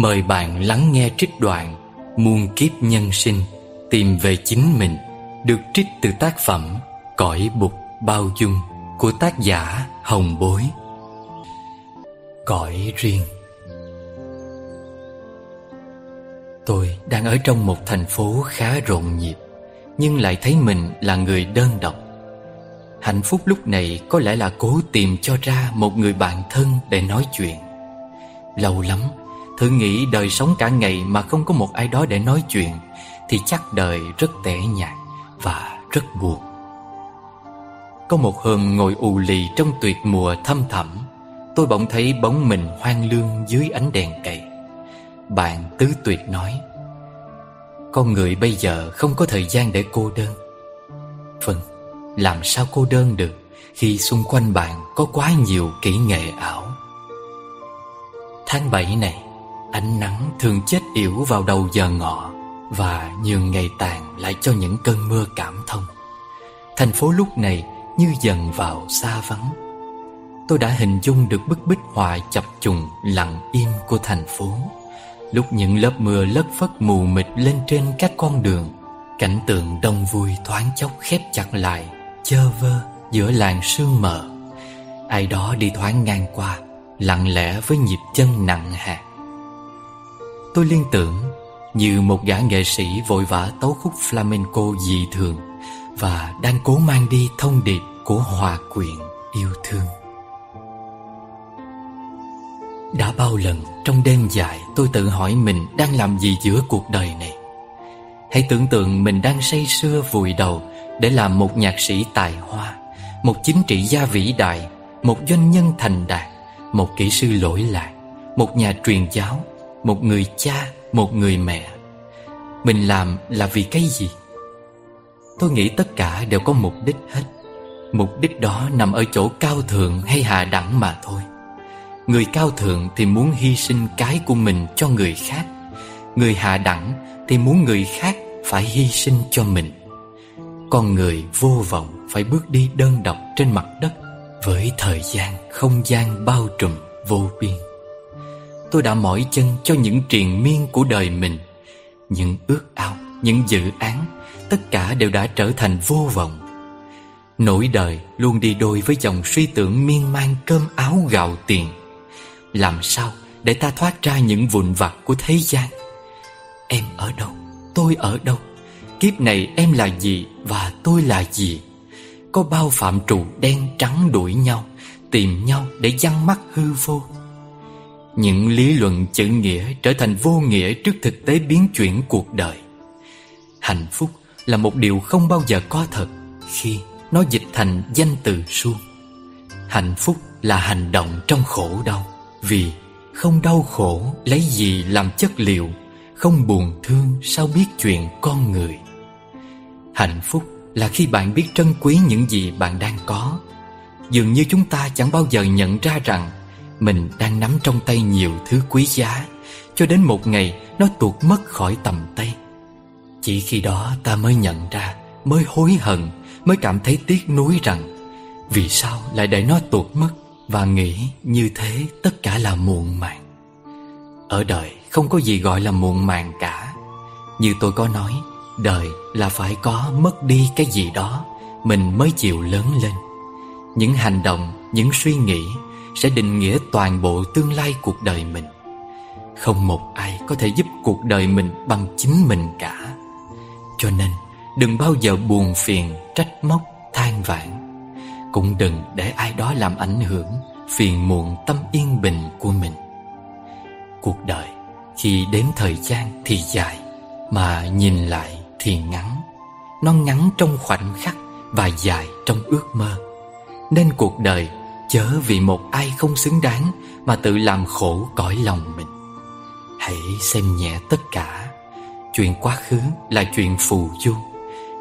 Mời bạn lắng nghe trích đoạn Muôn kiếp nhân sinh, Tìm về chính mình, Được trích từ tác phẩm Cõi bục bao dung Của tác giả Hồng Bối. Cõi riêng. Tôi đang ở trong một thành phố khá rộn nhịp, Nhưng lại thấy mình là người đơn độc. Hạnh phúc lúc này có lẽ là cố tìm cho ra một người bạn thân để nói chuyện. Lâu lắm Thử nghĩ đời sống cả ngày mà không có một ai đó để nói chuyện Thì chắc đời rất tẻ nhạt và rất buồn. Có một hôm ngồi ù lì trong tuyệt mùa thâm thẳm Tôi bỗng thấy bóng mình hoang lương dưới ánh đèn cậy Bạn tứ tuyệt nói Con người bây giờ không có thời gian để cô đơn. Vâng, làm sao cô đơn được Khi xung quanh bạn có quá nhiều kỹ nghệ ảo? Tháng 7 này Ánh nắng thường chết yểu vào đầu giờ ngọ Và nhường ngày tàn lại cho những cơn mưa cảm thông. Thành phố lúc này như dần vào xa vắng. Tôi đã hình dung được bức bích họa chập trùng lặng im của thành phố. Lúc những lớp mưa lất phất mù mịt lên trên các con đường, Cảnh tượng đông vui thoáng chốc khép chặt lại, Chơ vơ giữa làng sương mờ. Ai đó đi thoáng ngang qua, Lặng lẽ với nhịp chân nặng hạt. Tôi liên tưởng như một gã nghệ sĩ vội vã tấu khúc flamenco dị thường và đang cố mang đi thông điệp của hòa quyện yêu thương. Đã bao lần trong đêm dài tôi tự hỏi mình đang làm gì giữa cuộc đời này. Hãy tưởng tượng mình đang say sưa vùi đầu để làm một nhạc sĩ tài hoa, một chính trị gia vĩ đại, một doanh nhân thành đạt, một kỹ sư lỗi lạc, một nhà truyền giáo, một người cha, một người mẹ. Mình làm là vì cái gì? Tôi nghĩ tất cả đều có mục đích hết. Mục đích đó nằm ở chỗ cao thượng hay hạ đẳng mà thôi. Người cao thượng thì muốn hy sinh cái của mình cho người khác. Người hạ đẳng thì muốn người khác phải hy sinh cho mình. Con người vô vọng phải bước đi đơn độc trên mặt đất Với thời gian, không gian bao trùm vô biên. Tôi đã mỏi chân cho những triền miên của đời mình. Những ước ao, những dự án Tất cả đều đã trở thành vô vọng. Nỗi đời luôn đi đôi với dòng suy tưởng miên man cơm áo gạo tiền. Làm sao để ta thoát ra những vụn vặt của thế gian? Em ở đâu, tôi ở đâu? Kiếp này em là gì và tôi là gì? Có bao phạm trụ đen trắng đuổi nhau Tìm nhau để dăng mắt hư vô? Những lý luận chữ nghĩa trở thành vô nghĩa trước thực tế biến chuyển cuộc đời. Hạnh phúc là một điều không bao giờ có thật khi nó dịch thành danh từ suông. Hạnh phúc là hành động trong khổ đau, Vì không đau khổ lấy gì làm chất liệu, Không buồn thương sao biết chuyện con người. Hạnh phúc là khi bạn biết trân quý những gì bạn đang có. Dường như chúng ta chẳng bao giờ nhận ra rằng mình đang nắm trong tay nhiều thứ quý giá Cho đến một ngày nó tuột mất khỏi tầm tay. Chỉ khi đó ta mới nhận ra Mới hối hận Mới cảm thấy tiếc nuối rằng Vì sao lại để nó tuột mất Và nghĩ như thế tất cả là muộn màng. Ở đời không có gì gọi là muộn màng cả. Như tôi có nói Đời là phải có mất đi cái gì đó Mình mới chịu lớn lên. Những hành động, những suy nghĩ sẽ định nghĩa toàn bộ tương lai cuộc đời mình. Không một ai có thể giúp cuộc đời mình bằng chính mình cả. Cho nên, đừng bao giờ buồn phiền, trách móc, than vãn. Cũng đừng để ai đó làm ảnh hưởng, phiền muộn tâm yên bình của mình. Cuộc đời khi đến thời gian thì dài, mà nhìn lại thì ngắn. Nó ngắn trong khoảnh khắc và dài trong ước mơ. Nên cuộc đời Chớ vì một ai không xứng đáng Mà tự làm khổ cõi lòng mình. Hãy xem nhẹ tất cả. Chuyện quá khứ là chuyện phù du.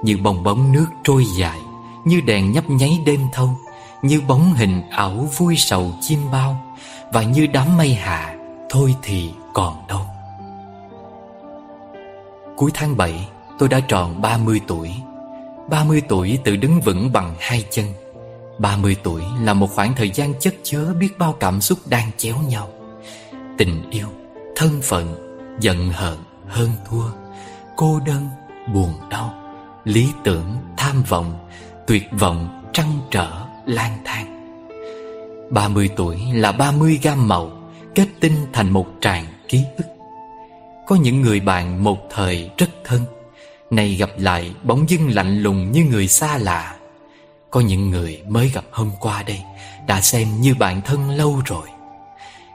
Như bong bóng nước trôi dài, Như đèn nhấp nháy đêm thâu, Như bóng hình ảo vui sầu chim bao, Và như đám mây hạ, Thôi thì còn đâu. Cuối tháng 7 tôi đã tròn 30 tuổi. 30 tuổi tự đứng vững bằng hai chân. 30 tuổi là một khoảng thời gian chất chứa biết bao cảm xúc đang chéo nhau. Tình yêu, thân phận Giận hờn, hơn thua Cô đơn, buồn đau Lý tưởng, tham vọng Tuyệt vọng, trăn trở, lang thang. 30 tuổi là 30 gam màu Kết tinh thành một tràng ký ức. Có những người bạn một thời rất thân Nay gặp lại bỗng dưng lạnh lùng như người xa lạ. Có những người mới gặp hôm qua đây, Đã xem như bạn thân lâu rồi.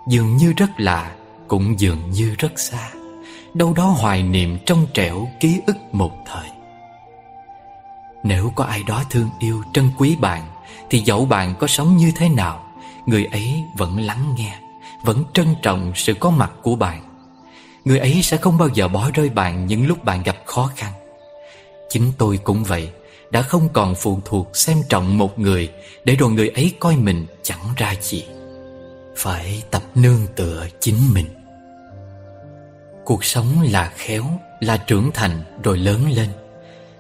Dường như rất lạ, Cũng dường như rất xa. Đâu đó hoài niệm trong trẻo ký ức một thời. Nếu có ai đó thương yêu, trân quý bạn, Thì dẫu bạn có sống như thế nào, Người ấy vẫn lắng nghe, Vẫn trân trọng sự có mặt của bạn. Người ấy sẽ không bao giờ bỏ rơi bạn những lúc bạn gặp khó khăn. Chính tôi cũng vậy. Đã không còn phụ thuộc xem trọng một người Để rồi người ấy coi mình chẳng ra gì. Phải tập nương tựa chính mình. Cuộc sống là khéo, Là trưởng thành rồi lớn lên.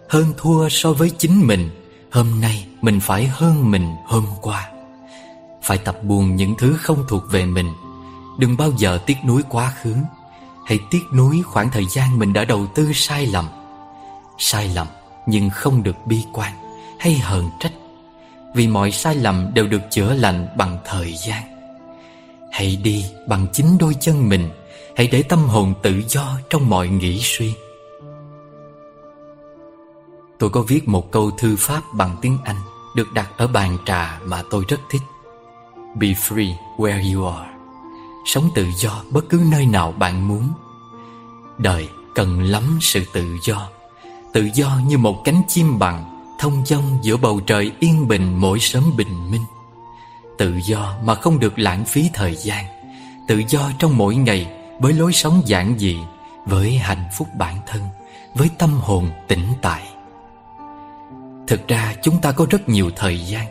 Hơn thua so với chính mình, Hôm nay mình phải hơn mình hôm qua. Phải tập buồn những thứ không thuộc về mình. Đừng bao giờ tiếc nuối quá khứ. Hãy tiếc nuối khoảng thời gian mình đã đầu tư sai lầm. Sai lầm nhưng không được bi quan hay hờn trách, Vì mọi sai lầm đều được chữa lành bằng thời gian. Hãy đi bằng chính đôi chân mình, Hãy để tâm hồn tự do trong mọi nghĩ suy. Tôi có viết một câu thư pháp bằng tiếng Anh Được đặt ở bàn trà mà tôi rất thích. Be free where you are. Sống tự do bất cứ nơi nào bạn muốn. Đời cần lắm sự tự do. Tự do như một cánh chim bằng, Thông dong giữa bầu trời yên bình mỗi sớm bình minh. Tự do mà không được lãng phí thời gian, Tự do trong mỗi ngày với lối sống giản dị, Với hạnh phúc bản thân, Với tâm hồn tĩnh tại. Thực ra chúng ta có rất nhiều thời gian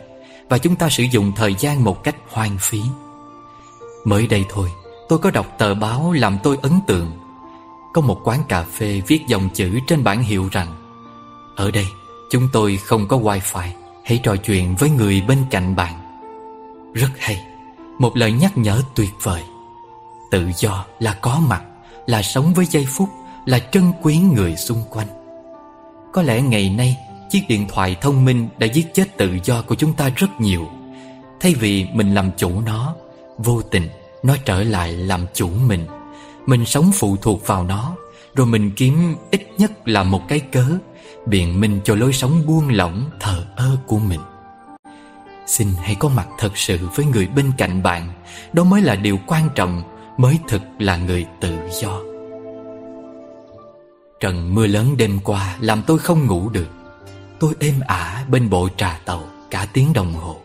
Và chúng ta sử dụng thời gian một cách hoang phí. Mới đây thôi, Tôi có đọc tờ báo làm tôi ấn tượng có một quán cà phê viết dòng chữ trên bảng hiệu rằng, Ở đây, chúng tôi không có wifi, Hãy trò chuyện với người bên cạnh bạn. Rất hay, Một lời nhắc nhở tuyệt vời. Tự do là có mặt, Là sống với giây phút, Là trân quý người xung quanh. Có lẽ ngày nay, Chiếc điện thoại thông minh đã giết chết tự do của chúng ta rất nhiều. Thay vì mình làm chủ nó, Vô tình nó trở lại làm chủ mình. Mình sống phụ thuộc vào nó, Rồi mình kiếm ít nhất là một cái cớ, Biện minh cho lối sống buông lỏng thờ ơ của mình. Xin hãy có mặt thật sự với người bên cạnh bạn. Đó mới là điều quan trọng, Mới thực là người tự do. Trận mưa lớn đêm qua làm tôi không ngủ được. Tôi êm ả bên bộ trà tàu cả tiếng đồng hồ.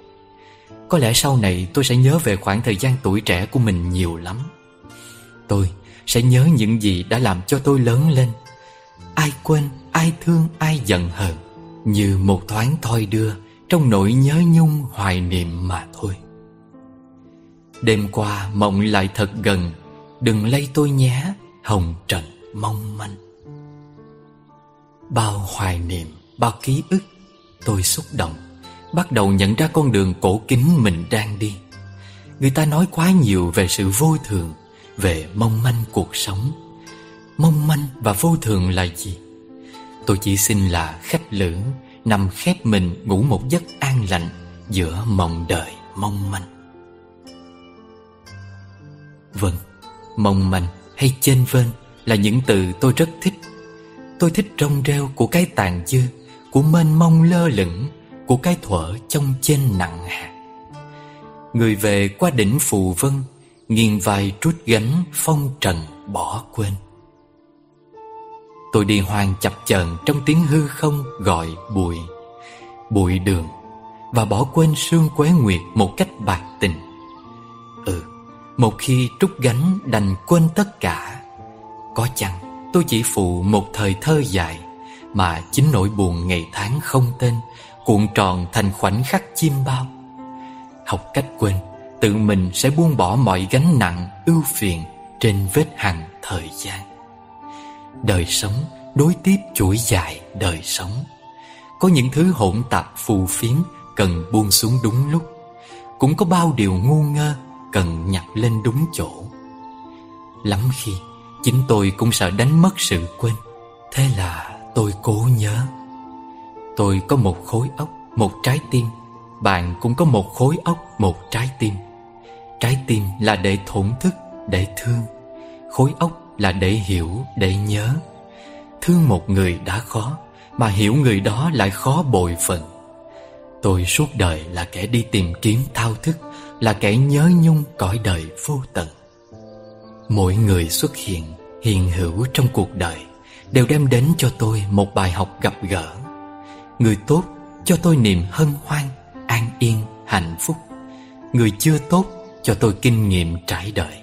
Có lẽ sau này tôi sẽ nhớ về khoảng thời gian tuổi trẻ của mình nhiều lắm. Tôi sẽ nhớ những gì đã làm cho tôi lớn lên. Ai quên, ai thương, ai giận hờn Như một thoáng thoi đưa Trong nỗi nhớ nhung hoài niệm mà thôi. Đêm qua mộng lại thật gần Đừng lay tôi nhé Hồng trần mong manh. Bao hoài niệm Bao ký ức Tôi xúc động Bắt đầu nhận ra con đường cổ kính mình đang đi. Người ta nói quá nhiều về sự vô thường về mong manh cuộc sống. Mong manh và vô thường là gì? Tôi chỉ xin là khách lưỡng Nằm khép mình ngủ một giấc an lành Giữa mộng đời mong manh. Vâng, mong manh hay chênh vênh Là những từ tôi rất thích. Tôi thích rong rêu của cái tàn dư Của mênh mông lơ lửng Của cái thuở trong trên nặng hạt. Người về qua đỉnh phù vân Nghiêng vai trút gánh phong trần bỏ quên. Tôi đi hoang chập chờn trong tiếng hư không gọi bụi Bụi đường Và bỏ quên sương quế nguyệt một cách bạc tình. Ừ, một khi trút gánh đành quên tất cả. Có chăng tôi chỉ phụ một thời thơ dài Mà chính nỗi buồn ngày tháng không tên Cuộn tròn thành khoảnh khắc chim bao. Học cách quên Tự mình sẽ buông bỏ mọi gánh nặng, ưu phiền Trên vết hằn thời gian. Đời sống đối tiếp chuỗi dài đời sống. Có những thứ hỗn tạp phù phiếm Cần buông xuống đúng lúc. Cũng có bao điều ngu ngơ Cần nhặt lên đúng chỗ. Lắm khi Chính tôi cũng sợ đánh mất sự quên. Thế là tôi cố nhớ. Tôi có một khối óc, Một trái tim. Bạn cũng có một khối óc, Một trái tim. Trái tim là để thổn thức Để thương. Khối óc là để hiểu Để nhớ. Thương một người đã khó Mà hiểu người đó lại khó bội phần. Tôi suốt đời là kẻ đi tìm kiếm thao thức Là kẻ nhớ nhung cõi đời vô tận. Mỗi người xuất hiện Hiện hữu trong cuộc đời Đều đem đến cho tôi một bài học gặp gỡ. Người tốt cho tôi niềm hân hoan An yên, hạnh phúc. Người chưa tốt cho tôi kinh nghiệm trải đời.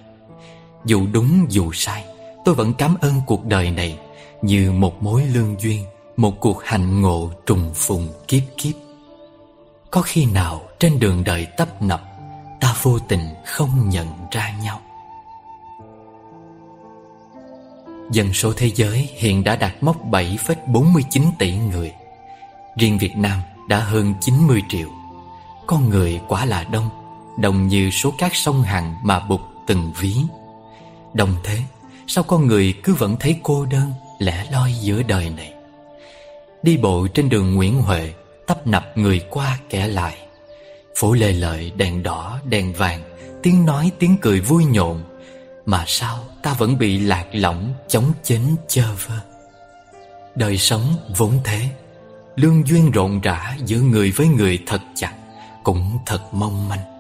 Dù đúng dù sai Tôi vẫn cảm ơn cuộc đời này Như một mối lương duyên Một cuộc hành ngộ trùng phùng kiếp kiếp. Có khi nào trên đường đời tấp nập Ta vô tình không nhận ra nhau? Dân số thế giới hiện đã đạt mốc 7,49 tỷ người. Riêng Việt Nam đã hơn 90 triệu. Con người quả là đông đồng như số cát sông Hằng mà bụt từng ví. Đồng thế, Sao con người cứ vẫn thấy cô đơn, Lẻ loi giữa đời này? Đi bộ trên đường Nguyễn Huệ, Tấp nập người qua kẻ lại. Phố lê lợi đèn đỏ, đèn vàng, Tiếng nói, tiếng cười vui nhộn. Mà sao ta vẫn bị lạc lõng Chống chến chơ vơ? Đời sống vốn thế, Lương duyên rộn rã giữa người với người thật chặt, Cũng thật mong manh.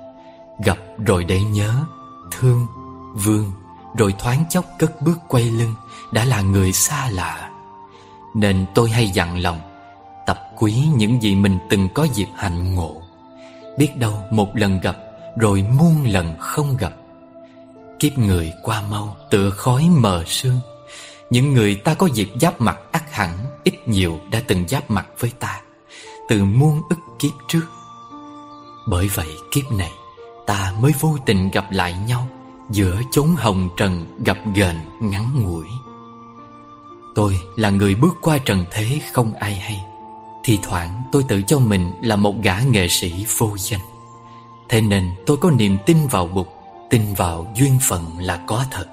Gặp rồi để nhớ Thương, vương Rồi thoáng chốc cất bước quay lưng Đã là người xa lạ. Nên tôi hay dặn lòng Tập quý những gì mình từng có dịp hạnh ngộ. Biết đâu một lần gặp Rồi muôn lần không gặp. Kiếp người qua mau tựa khói mờ sương. Những người ta có dịp giáp mặt ắt hẳn Ít nhiều đã từng giáp mặt với ta Từ muôn ức kiếp trước. Bởi vậy kiếp này Ta mới vô tình gặp lại nhau Giữa chốn hồng trần gặp gền ngắn ngủi Tôi là người bước qua trần thế không ai hay, Thì thoảng tôi tự cho mình là một gã nghệ sĩ vô danh Thế nên tôi có niềm tin vào Bụt, Tin vào duyên phận là có thật,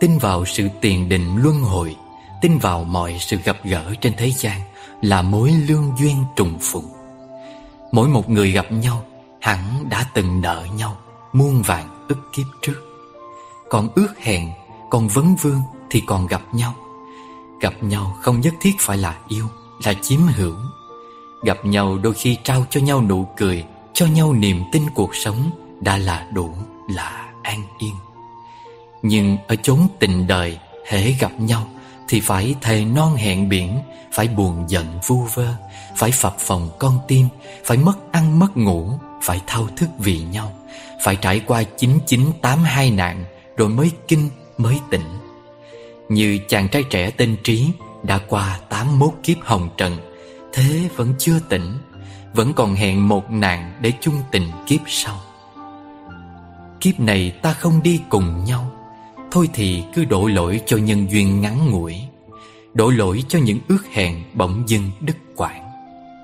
Tin vào sự tiền định luân hồi, Tin vào mọi sự gặp gỡ trên thế gian Là mối lương duyên trùng phụng. Mỗi một người gặp nhau Hẳn đã từng nợ nhau, Muôn vàng ức kiếp trước. Còn ước hẹn, Còn vấn vương thì còn gặp nhau. Gặp nhau không nhất thiết phải là yêu, Là chiếm hữu Gặp nhau đôi khi trao cho nhau nụ cười, Cho nhau niềm tin cuộc sống Đã là đủ là an yên. Nhưng ở chốn tình đời, hễ gặp nhau Thì phải thề non hẹn biển, Phải buồn giận vu vơ, Phải phập phòng con tim, Phải mất ăn mất ngủ phải thao thức vì nhau Phải trải qua 9982 nạn Rồi mới kinh mới tỉnh. Như chàng trai trẻ tên Trí Đã qua 81 kiếp hồng trần Thế vẫn chưa tỉnh Vẫn còn hẹn một nạn để chung tình kiếp sau. Kiếp này ta không đi cùng nhau Thôi thì cứ đổ lỗi cho nhân duyên ngắn ngủi Đổ lỗi cho những ước hẹn bỗng dưng đứt quãng.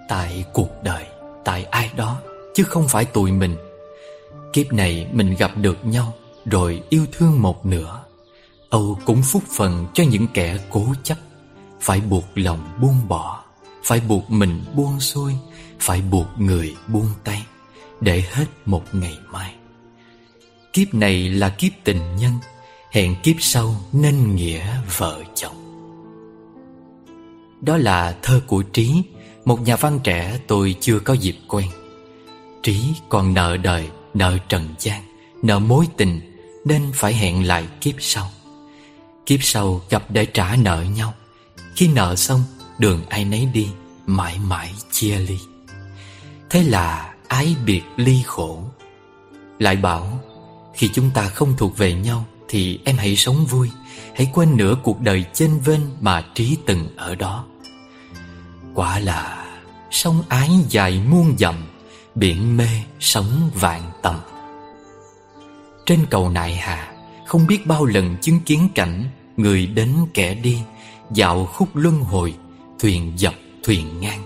Tại cuộc đời, tại ai đó Chứ không phải tụi mình. Kiếp này mình gặp được nhau, Rồi yêu thương một nửa. Âu cũng phúc phần cho những kẻ cố chấp. Phải buộc lòng buông bỏ, Phải buộc mình buông xuôi, Phải buộc người buông tay, Để hết một ngày mai. Kiếp này là kiếp tình nhân, Hẹn kiếp sau nên nghĩa vợ chồng. Đó là thơ của Trí, Một nhà văn trẻ tôi chưa có dịp quen. Trí còn nợ đời, nợ trần gian Nợ mối tình Nên phải hẹn lại kiếp sau. Kiếp sau gặp để trả nợ nhau. Khi nợ xong Đường ai nấy đi Mãi mãi chia ly. Thế là ái biệt ly khổ. Lại bảo khi chúng ta không thuộc về nhau Thì em hãy sống vui Hãy quên nửa cuộc đời chênh vênh Mà trí từng ở đó. Quả là Sông ái dài muôn dặm Biển mê sống vạn tầm. Trên cầu nại hà, Không biết bao lần chứng kiến cảnh Người đến kẻ đi, Dạo khúc luân hồi, Thuyền dập thuyền ngang,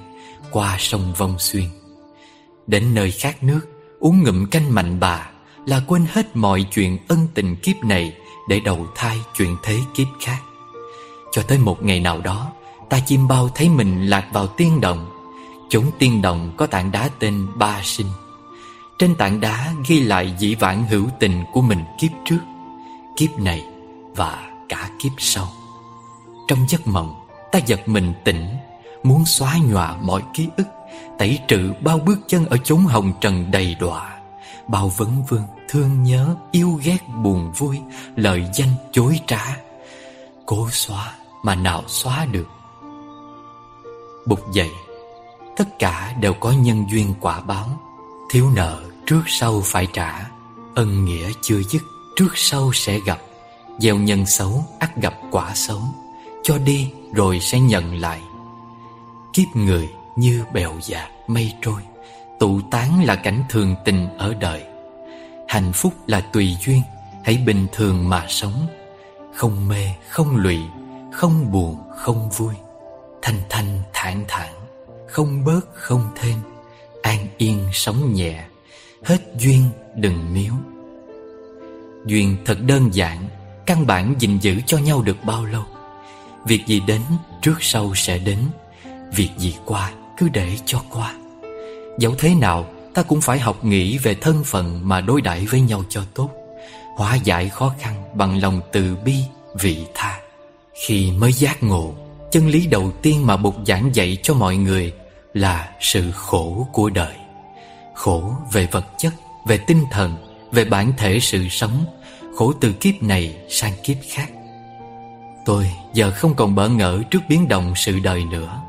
Qua sông Vong Xuyên. Đến nơi khác nước, Uống ngụm canh mạnh bà là quên hết mọi chuyện ân tình kiếp này Để đầu thai chuyện thế kiếp khác. Cho tới một ngày nào đó, Ta chim bao thấy mình lạc vào tiên động Chốn tiên đồng có tảng đá tên Ba Sinh. Trên tảng đá ghi lại dĩ vãng hữu tình của mình kiếp trước Kiếp này và cả kiếp sau. Trong giấc mộng Ta giật mình tỉnh Muốn xóa nhòa mọi ký ức Tẩy trừ bao bước chân ở chốn hồng trần đầy đọa Bao vấn vương, thương nhớ, yêu ghét, buồn vui Lời danh chối trá. Cố xóa mà nào xóa được? Bục dậy Tất cả đều có nhân duyên quả báo. Thiếu nợ trước sau phải trả. Ân nghĩa chưa dứt trước sau sẽ gặp. Gieo nhân xấu ắt gặp quả xấu. Cho đi rồi sẽ nhận lại. Kiếp người như bèo dạt mây trôi. Tụ tán là cảnh thường tình ở đời. Hạnh phúc là tùy duyên Hãy bình thường mà sống. Không mê, không lụy Không buồn, không vui. Thanh thanh thản thản. Không bớt, không thêm An yên sống nhẹ Hết duyên đừng níu Duyên thật đơn giản Căn bản gìn giữ cho nhau được bao lâu. Việc gì đến trước sau sẽ đến Việc gì qua cứ để cho qua. Dẫu thế nào ta cũng phải học nghĩ về thân phận mà đối đãi với nhau cho tốt Hóa giải khó khăn bằng lòng từ bi, vị tha. Khi mới giác ngộ Chân lý đầu tiên mà Bụt giảng dạy cho mọi người là sự khổ của đời. Khổ về vật chất, về tinh thần, về bản thể sự sống. Khổ từ kiếp này sang kiếp khác. Tôi giờ không còn bỡ ngỡ trước biến động sự đời nữa.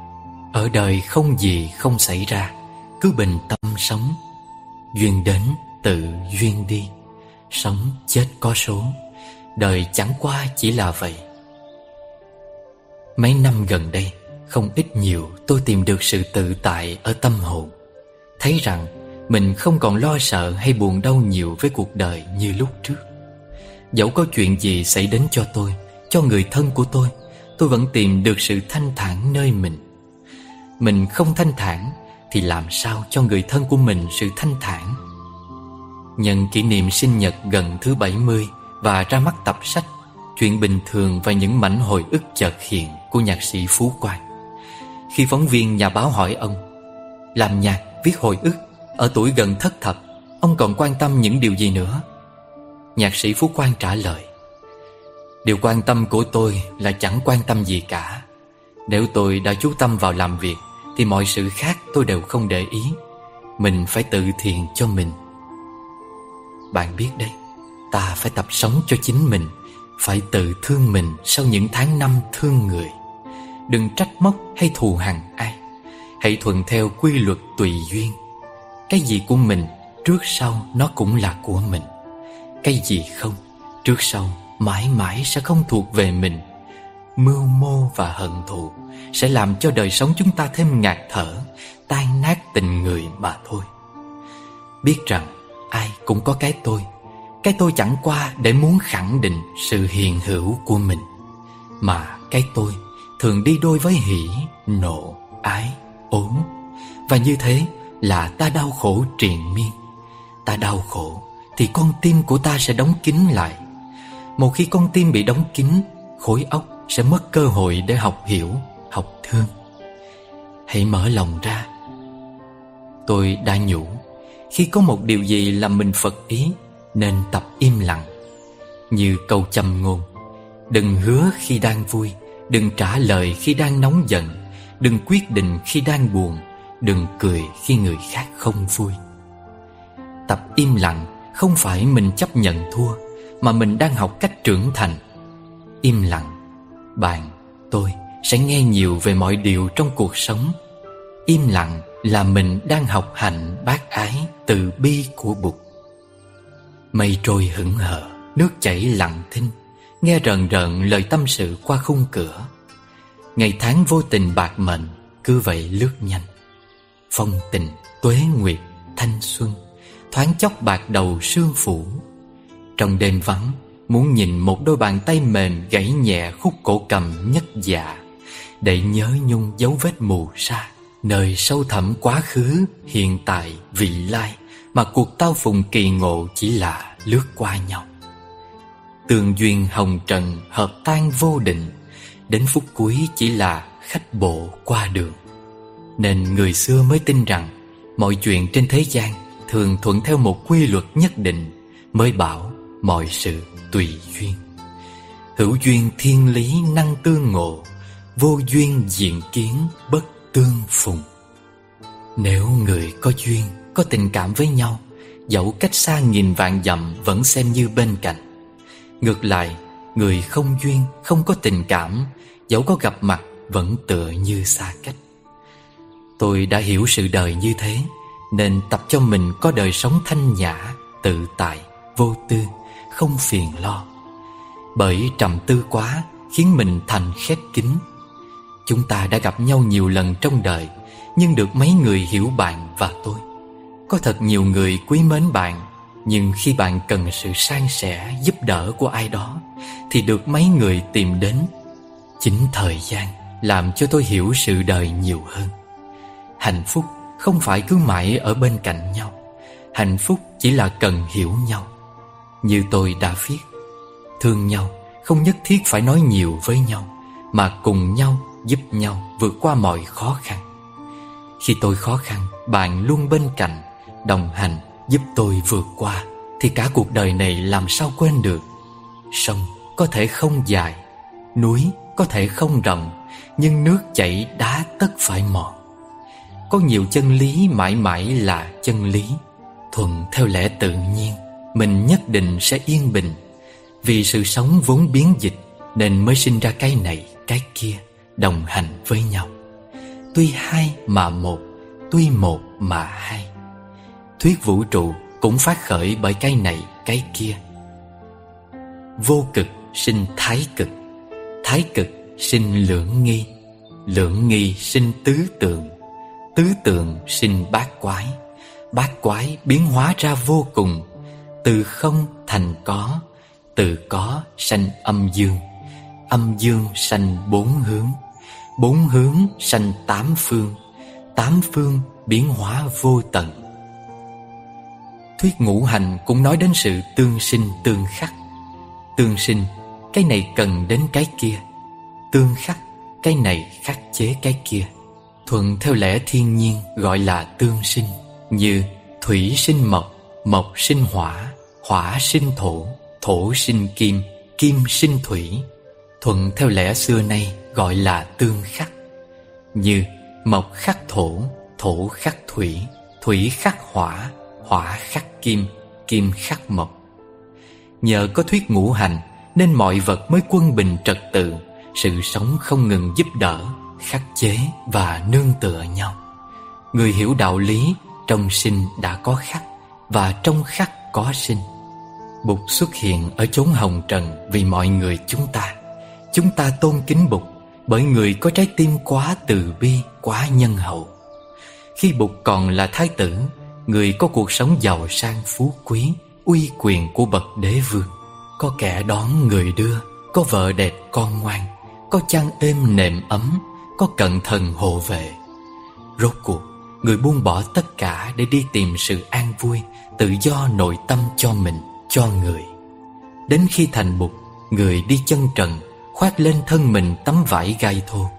Ở đời không gì không xảy ra Cứ bình tâm sống. Duyên đến tự duyên đi. Sống chết có số Đời chẳng qua chỉ là vậy. Mấy năm gần đây không ít nhiều, tôi tìm được sự tự tại ở tâm hồn. Thấy rằng, mình không còn lo sợ hay buồn đau nhiều với cuộc đời như lúc trước. Dẫu có chuyện gì xảy đến cho tôi, Cho người thân của tôi Tôi vẫn tìm được sự thanh thản nơi mình. Mình không thanh thản Thì làm sao cho người thân của mình sự thanh thản? Nhân kỷ niệm sinh nhật gần thứ 70 Và ra mắt tập sách Chuyện bình thường và những mảnh hồi ức chợt hiện Của nhạc sĩ Phú Quang. Khi phóng viên nhà báo hỏi ông Làm nhạc, viết hồi ức Ở tuổi gần thất thập Ông còn quan tâm những điều gì nữa? Nhạc sĩ Phú Quang trả lời Điều quan tâm của tôi là chẳng quan tâm gì cả. Nếu tôi đã chú tâm vào làm việc Thì mọi sự khác tôi đều không để ý. Mình phải tự thiền cho mình. Bạn biết đấy Ta phải tập sống cho chính mình Phải tự thương mình sau những tháng năm thương người. Đừng trách móc hay thù hằn ai. Hãy thuận theo quy luật tùy duyên. Cái gì của mình, Trước sau nó cũng là của mình. Cái gì không, Trước sau mãi mãi sẽ không thuộc về mình. Mưu mô và hận thù Sẽ làm cho đời sống chúng ta thêm ngạt thở, Tan nát tình người mà thôi. Biết rằng ai cũng có cái tôi. Cái tôi chẳng qua để muốn khẳng định sự hiền hữu của mình. Mà cái tôi thường đi đôi với hỉ, nộ, ái, ốm Và như thế là ta đau khổ triền miên Ta đau khổ thì con tim của ta sẽ đóng kín lại. Một khi con tim bị đóng kín, khối óc sẽ mất cơ hội để học hiểu, học thương. Hãy mở lòng ra. Tôi đã nhủ, khi có một điều gì làm mình phật ý, nên tập im lặng. Như câu châm ngôn, đừng hứa khi đang vui, đừng trả lời khi đang nóng giận, đừng quyết định khi đang buồn, đừng cười khi người khác không vui. Tập im lặng không phải mình chấp nhận thua Mà mình đang học cách trưởng thành. Im lặng Bạn, tôi sẽ nghe nhiều về mọi điều trong cuộc sống. Im lặng là mình đang học hành bác ái từ bi của Bụt. Mây trôi hững hờ, nước chảy lặng thinh. Nghe rần rần lời tâm sự qua khung cửa. Ngày tháng vô tình bạc mệnh Cứ vậy lướt nhanh. Phong tình, tuế nguyệt, thanh xuân thoáng chốc bạc đầu sương phủ. Trong đêm vắng Muốn nhìn một đôi bàn tay mềm gãy nhẹ khúc cổ cầm nhất dạ Để nhớ nhung dấu vết mù sa. Nơi sâu thẳm quá khứ, hiện tại, vị lai Mà cuộc tao phùng kỳ ngộ chỉ là lướt qua nhau. Tường duyên hồng trần hợp tan vô định Đến phút cuối chỉ là khách bộ qua đường. Nên người xưa mới tin rằng Mọi chuyện trên thế gian Thường thuận theo một quy luật nhất định Mới bảo mọi sự tùy duyên. Hữu duyên thiên lý năng tương ngộ Vô duyên diện kiến bất tương phùng. Nếu người có duyên, có tình cảm với nhau Dẫu cách xa nghìn vạn dặm vẫn xem như bên cạnh. Ngược lại, người không duyên, không có tình cảm Dẫu có gặp mặt vẫn tựa như xa cách. Tôi đã hiểu sự đời như thế Nên tập cho mình có đời sống thanh nhã, tự tại, vô tư, không phiền lo. Bởi trầm tư quá khiến mình thành khép kín. Chúng ta đã gặp nhau nhiều lần trong đời Nhưng được mấy người hiểu bạn và tôi. Có thật nhiều người quý mến bạn nhưng khi bạn cần sự san sẻ, giúp đỡ của ai đó, Thì được mấy người tìm đến Chính thời gian, làm cho tôi hiểu sự đời nhiều hơn. Hạnh phúc không phải cứ mãi ở bên cạnh nhau. Hạnh phúc chỉ là cần hiểu nhau. Như tôi đã viết, Thương nhau không nhất thiết phải nói nhiều với nhau, Mà cùng nhau giúp nhau vượt qua mọi khó khăn. Khi tôi khó khăn, Bạn luôn bên cạnh, Đồng hành giúp tôi vượt qua Thì cả cuộc đời này làm sao quên được? Sông có thể không dài Núi có thể không rộng Nhưng nước chảy đá tất phải mòn. Có nhiều chân lý mãi mãi là chân lý. Thuận theo lẽ tự nhiên Mình nhất định sẽ yên bình. Vì sự sống vốn biến dịch Nên mới sinh ra cái này, cái kia Đồng hành với nhau. Tuy hai mà một Tuy một mà hai. Thuyết vũ trụ cũng phát khởi bởi cái này, cái kia. Vô cực sinh thái cực Thái cực sinh lưỡng nghi Lưỡng nghi sinh tứ tượng Tứ tượng sinh bát quái. Bát quái biến hóa ra vô cùng Từ không thành có Từ có sanh âm dương. Âm dương sanh bốn hướng Bốn hướng sanh tám phương Tám phương biến hóa vô tận. Thuyết ngũ hành cũng nói đến sự tương sinh tương khắc. Tương sinh, cái này cần đến cái kia. Tương khắc, Cái này khắc chế cái kia. Thuận theo lẽ thiên nhiên gọi là tương sinh, Như thủy sinh mộc Mộc sinh hỏa Hỏa sinh thổ Thổ sinh kim Kim sinh thủy. Thuận theo lẽ xưa nay gọi là tương khắc, Như mộc khắc thổ Thổ khắc thủy Thủy khắc hỏa Hỏa khắc kim Kim khắc mộc. Nhờ có thuyết ngũ hành, nên mọi vật mới quân bình trật tự, Sự sống không ngừng giúp đỡ, Khắc chế và nương tựa nhau. Người hiểu đạo lý, Trong sinh đã có khắc, Và trong khắc có sinh. Bụt xuất hiện ở chốn hồng trần Vì mọi người chúng ta. Chúng ta tôn kính Bụt, Bởi người có trái tim quá từ bi, Quá nhân hậu. Khi Bụt còn là thái tử Người có cuộc sống giàu sang phú quý, Uy quyền của bậc đế vương. Có kẻ đón người đưa, Có vợ đẹp con ngoan, Có chăn êm nệm ấm, Có cận thần hộ vệ. Rốt cuộc, Người buông bỏ tất cả để đi tìm sự an vui, Tự do nội tâm cho mình, Cho người. Đến khi thành bục Người đi chân trần, Khoác lên thân mình tấm vải gai thô,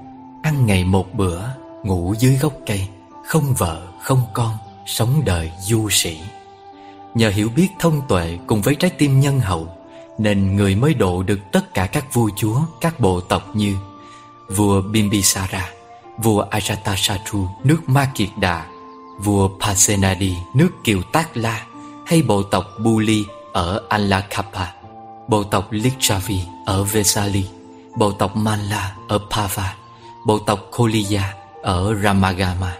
Ăn ngày một bữa, Ngủ dưới gốc cây, Không vợ, không con. Sống đời du sĩ Nhờ hiểu biết thông tuệ cùng với trái tim nhân hậu nên người mới độ được tất cả các vua chúa, các bộ tộc như vua Bimbisara, vua Ajatasattu nước Ma Kiệt Đà, vua Pasenadi nước Kiều Tác La hay bộ tộc Buli ở Alakapa, bộ tộc Lichavi ở Vesali, bộ tộc Manla ở Pava, bộ tộc Koliya ở Ramagama.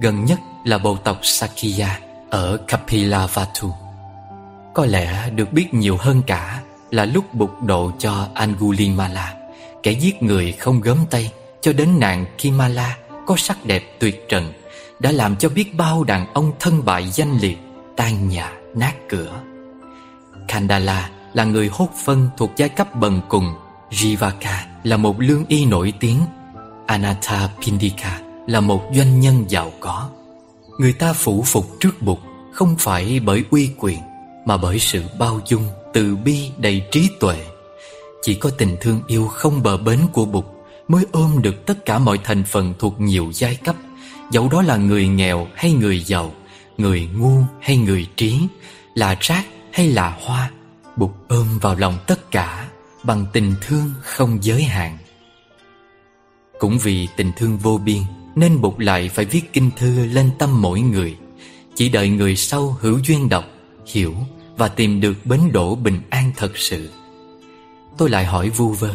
Gần nhất là bộ tộc Sakya ở Kapilavatthu. Có lẽ được biết nhiều hơn cả là lúc bục độ cho Angulimala, Kẻ giết người không gớm tay Cho đến nàng Kimala có sắc đẹp tuyệt trần, Đã làm cho biết bao đàn ông thân bại danh liệt, Tan nhà, nát cửa Kandala là người hốt phân thuộc giai cấp bần cùng, Jivaka là một lương y nổi tiếng Anatha Pindika là một doanh nhân giàu có Người ta phủ phục trước Bụt Không phải bởi uy quyền, Mà bởi sự bao dung, từ bi đầy trí tuệ. Chỉ có tình thương yêu không bờ bến của Bụt Mới ôm được tất cả mọi thành phần thuộc nhiều giai cấp. Dẫu đó là người nghèo hay người giàu, Người ngu hay người trí, Là rác hay là hoa Bụt ôm vào lòng tất cả Bằng tình thương không giới hạn. Cũng vì tình thương vô biên nên buộc lại phải viết kinh thư lên tâm mỗi người. Chỉ đợi người sau hữu duyên đọc, Hiểu và tìm được bến đỗ bình an thật sự. Tôi lại hỏi vu vơ,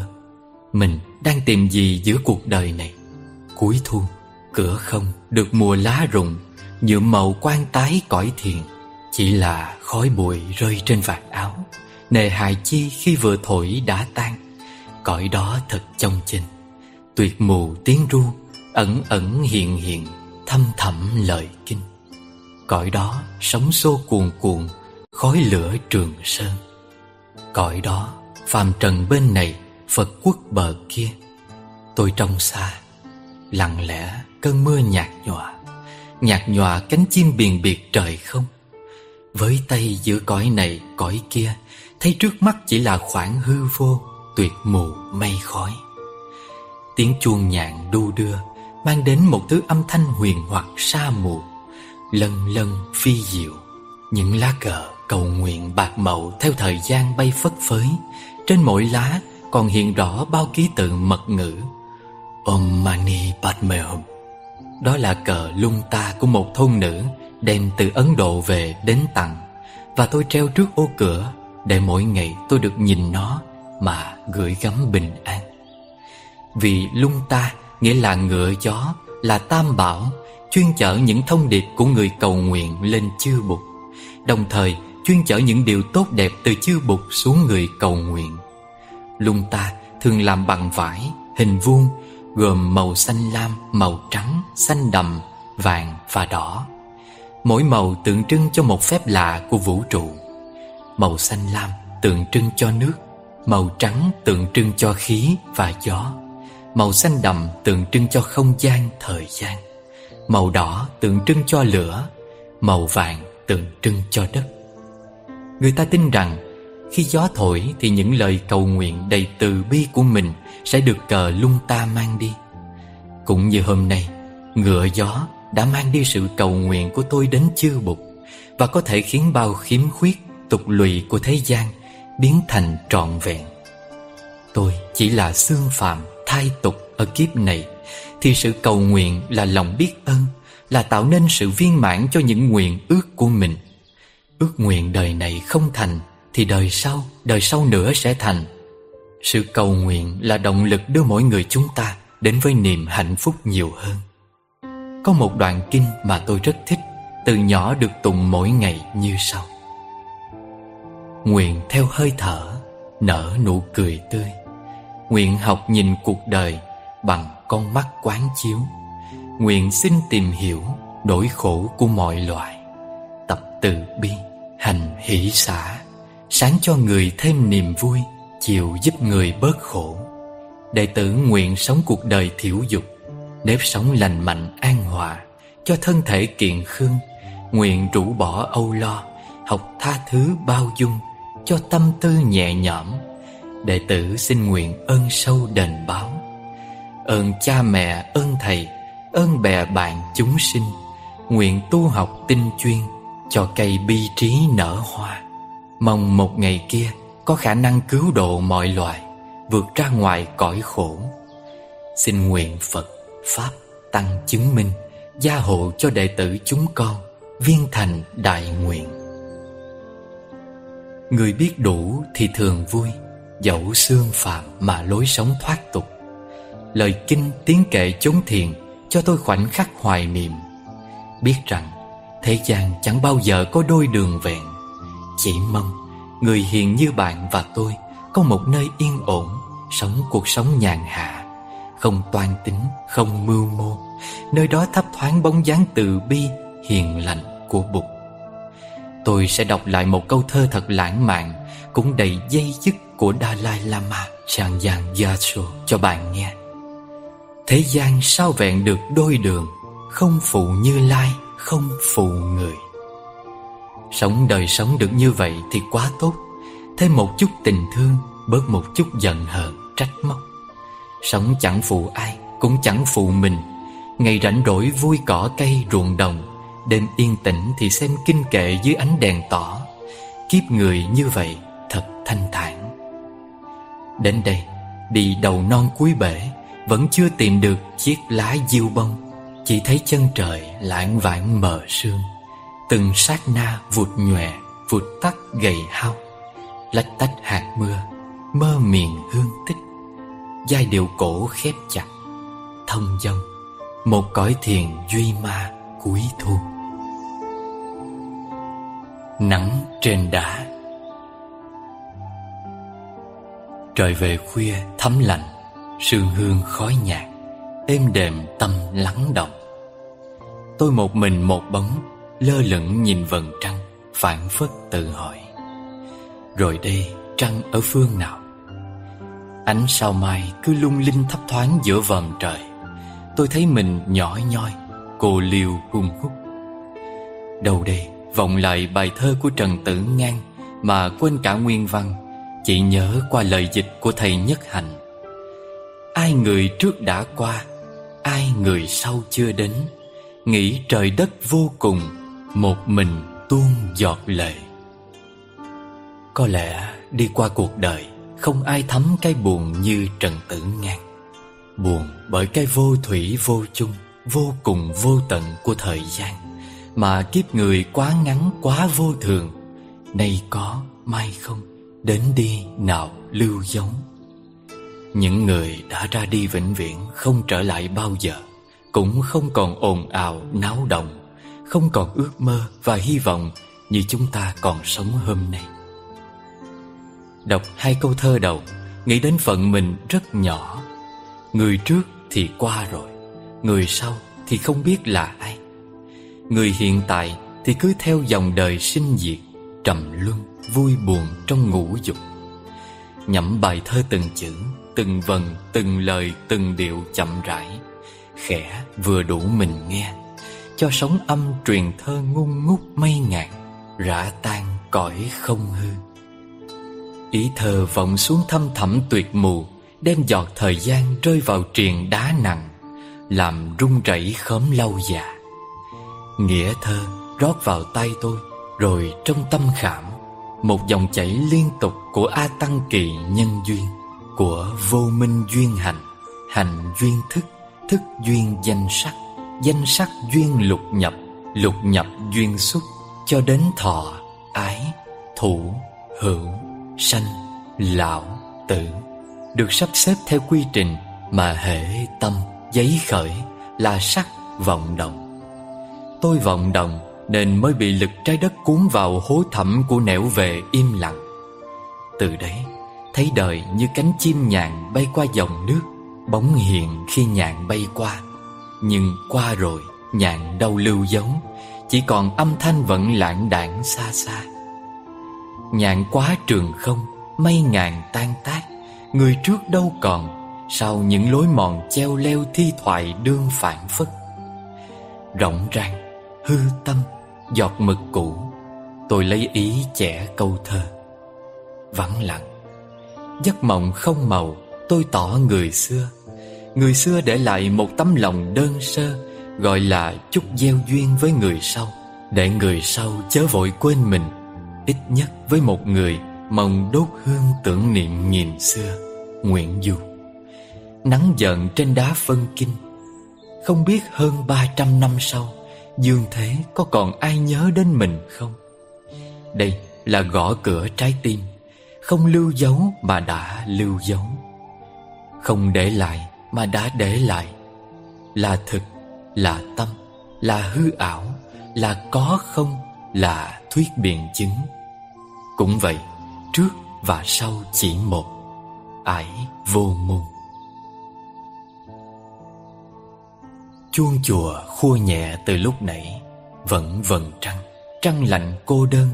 Mình đang tìm gì giữa cuộc đời này? Cuối thu, Cửa không được mùa lá rụng, Nhuộm màu quan tái cõi thiền Chỉ là khói bụi rơi trên vạt áo, Nề hài chi khi vừa thổi đã tan, Cõi đó thật trong chinh Tuyệt mù tiếng ru Ẩn ẩn hiện hiện Thâm thẳm lời kinh. Cõi đó sóng xô cuồn cuộn, Khói lửa trường sơn. Cõi đó, phàm trần bên này, Phật quốc bờ kia. Tôi trong xa, Lặng lẽ cơn mưa nhạt nhòa. Nhạt nhòa cánh chim biền biệt trời không. Với tay giữa cõi này, cõi kia, Thấy trước mắt chỉ là khoảng hư vô, Tuyệt mù mây khói. Tiếng chuông nhạn đu đưa Mang đến một thứ âm thanh huyền hoặc sa mù Lân lân phi diệu. Những lá cờ cầu nguyện bạc màu Theo thời gian bay phất phới, Trên mỗi lá còn hiện rõ bao ký tự mật ngữ. Om Mani Padme Hum. Đó là cờ lung ta của một thôn nữ Đem từ Ấn Độ về đến tặng, Và tôi treo trước ô cửa Để mỗi ngày tôi được nhìn nó Mà gửi gắm bình an. Vì lung ta nghĩa là ngựa gió Là tam bảo Chuyên chở những thông điệp của người cầu nguyện lên chư Bụt. Đồng thời chuyên chở những điều tốt đẹp từ chư Bụt xuống người cầu nguyện. Lung ta thường làm bằng vải, hình vuông Gồm màu xanh lam, màu trắng, xanh đậm, vàng và đỏ. Mỗi màu tượng trưng cho một phép lạ của vũ trụ. Màu xanh lam tượng trưng cho nước Màu trắng tượng trưng cho khí và gió. Màu xanh đậm tượng trưng cho không gian, thời gian Màu đỏ tượng trưng cho lửa Màu vàng tượng trưng cho đất Người ta tin rằng khi gió thổi thì những lời cầu nguyện đầy từ bi của mình sẽ được cờ lung ta mang đi. Cũng như hôm nay, ngựa gió đã mang đi sự cầu nguyện của tôi đến chư bục và có thể khiến bao khiếm khuyết, tục lụy của thế gian biến thành trọn vẹn. Tôi chỉ là xương phạm thai tục ở kiếp này thì sự cầu nguyện là lòng biết ơn, là tạo nên sự viên mãn cho những nguyện ước của mình. Ước nguyện đời này không thành thì đời sau, đời sau nữa sẽ thành. Sự cầu nguyện là động lực đưa mỗi người chúng ta đến với niềm hạnh phúc nhiều hơn. Có một đoạn kinh mà tôi rất thích, từ nhỏ được tụng mỗi ngày như sau. Nguyện theo hơi thở, nở nụ cười tươi. Nguyện học nhìn cuộc đời bằng con mắt quán chiếu. Nguyện xin tìm hiểu nỗi khổ của mọi loại, Tập từ bi, hành hỷ xã, Sáng cho người thêm niềm vui Chiều giúp người bớt khổ. Đệ tử nguyện sống cuộc đời thiểu dục Nếp sống lành mạnh an hòa Cho thân thể kiện khương. Nguyện rũ bỏ âu lo Học tha thứ bao dung Cho tâm tư nhẹ nhõm Đệ tử xin nguyện ơn sâu đền báo. Ơn cha mẹ, ơn thầy Ơn bè bạn chúng sinh Nguyện tu học tinh chuyên Cho cây bi trí nở hoa. Mong một ngày kia có khả năng cứu độ mọi loài Vượt ra ngoài cõi khổ. Xin nguyện Phật, Pháp, Tăng chứng minh Gia hộ cho đệ tử chúng con Viên thành đại nguyện. Người biết đủ thì thường vui Dẫu xương phạm mà lối sống thoát tục. Lời kinh tiếng kệ chốn thiền Cho tôi khoảnh khắc hoài niệm. Biết rằng Thế gian chẳng bao giờ có đôi đường vẹn. Chỉ mong Người hiền như bạn và tôi Có một nơi yên ổn Sống cuộc sống nhàn hạ. Không toan tính, không mưu mô Nơi đó thấp thoáng bóng dáng từ bi Hiền lành của Bụt. Tôi sẽ đọc lại một câu thơ thật lãng mạn Cũng đầy dây dứt của Dalai Lama Changyang Gyatso cho bạn nghe. Thế gian sao vẹn được đôi đường Không phụ như lai, không phụ người. Sống đời sống được như vậy thì quá tốt Thêm một chút tình thương Bớt một chút giận hờn trách móc. Sống chẳng phụ ai Cũng chẳng phụ mình. Ngày rảnh rỗi vui cỏ cây ruộng đồng Đêm yên tĩnh thì xem kinh kệ dưới ánh đèn tỏ. Kiếp người như vậy thật thanh thản. Đến đây, Đi đầu non cuối bể, Vẫn chưa tìm được chiếc lá diêu bông. Chỉ thấy chân trời lãng vãng mờ sương. Từng sát na vụt nhòe, Vụt tắt gầy hao. Lách tách hạt mưa, Mơ miền hương tích. Giai điệu cổ khép chặt, Thông dân Một cõi thiền duy ma cuối thu. Nắng trên đá Trời về khuya thấm lạnh, Sương hương khói nhạt Êm đềm tâm lắng động. Tôi một mình một bóng, Lơ lửng nhìn vầng trăng Phản phất tự hỏi. Rồi đây trăng ở phương nào? Ánh sao mai cứ lung linh thấp thoáng giữa vòm trời. Tôi thấy mình nhỏ nhoi, Cô liêu hung hút đầu đây, vọng lại bài thơ của Trần Tử Ngang Mà quên cả nguyên văn chị nhớ qua lời dịch của thầy Nhất Hạnh. Ai người trước đã qua, Ai người sau chưa đến. Nghĩ trời đất vô cùng, Một mình tuôn giọt lệ Có lẽ đi qua cuộc đời, Không ai thấm cái buồn như Trần Tử Ngang. Buồn bởi cái vô thủy vô chung, Vô cùng vô tận của thời gian, Mà kiếp người quá ngắn, quá vô thường. Nay có, mai không? Đến đi nào lưu giống Những người đã ra đi vĩnh viễn Không trở lại bao giờ Cũng không còn ồn ào náo động Không còn ước mơ và hy vọng Như chúng ta còn sống hôm nay. Đọc hai câu thơ đầu Nghĩ đến phận mình rất nhỏ. Người trước thì qua rồi Người sau thì không biết là ai. Người hiện tại thì cứ theo dòng đời sinh diệt Trầm luân, vui buồn trong ngũ dục. Nhẩm bài thơ từng chữ, từng vần, từng lời, từng điệu chậm rãi Khẽ vừa đủ mình nghe Cho sóng âm truyền thơ ngung ngút mây ngàn Rã tan cõi không hư. Ý thơ vọng xuống thâm thẳm tuyệt mù Đem giọt thời gian rơi vào triền đá nặng Làm rung rẩy khóm lâu già. Nghĩa thơ rót vào tay tôi Rồi trong tâm khảm một dòng chảy liên tục của A Tăng Kỳ nhân duyên Của vô minh duyên hành Hành duyên thức Thức duyên danh sắc Danh sắc duyên lục nhập Lục nhập duyên xuất Cho đến thọ, ái, thủ, hữu, sanh, lão, tử. Được sắp xếp theo quy trình Mà hệ tâm, giấy khởi Là sắc vọng động. Tôi vọng động nên mới bị lực trái đất cuốn vào hố thẳm của nẻo về im lặng. Từ đấy Thấy đời như cánh chim nhạn bay qua dòng nước Bóng hiện khi nhạn bay qua. Nhưng qua rồi nhạn đâu lưu giống Chỉ còn âm thanh vẫn lãng đảng xa xa. Nhạn quá trường không Mây ngàn tan tác Người trước đâu còn Sau những lối mòn treo leo thi thoại đương phản phất. Rộng ràng, hư tâm, giọt mực cũ, Tôi lấy ý trẻ câu thơ. Vắng lặng, Giấc mộng không màu, Tôi tỏ người xưa. Người xưa để lại một tấm lòng đơn sơ, Gọi là chút gieo duyên với người sau, Để người sau chớ vội quên mình. Ít nhất với một người Mong đốt hương tưởng niệm nghìn xưa Nguyện Du. Nắng giận trên đá phân kinh, Không biết hơn ba trăm năm sau Dương thế có còn ai nhớ đến mình không? Đây là gõ cửa trái tim Không lưu dấu mà đã lưu dấu. Không để lại mà đã để lại Là thực, là tâm, là hư ảo Là có không, là thuyết biện chứng. Cũng vậy, trước và sau chỉ một Ải vô môn Chuông chùa khua nhẹ từ lúc nãy, Vẫn vần trăng. Trăng lạnh cô đơn,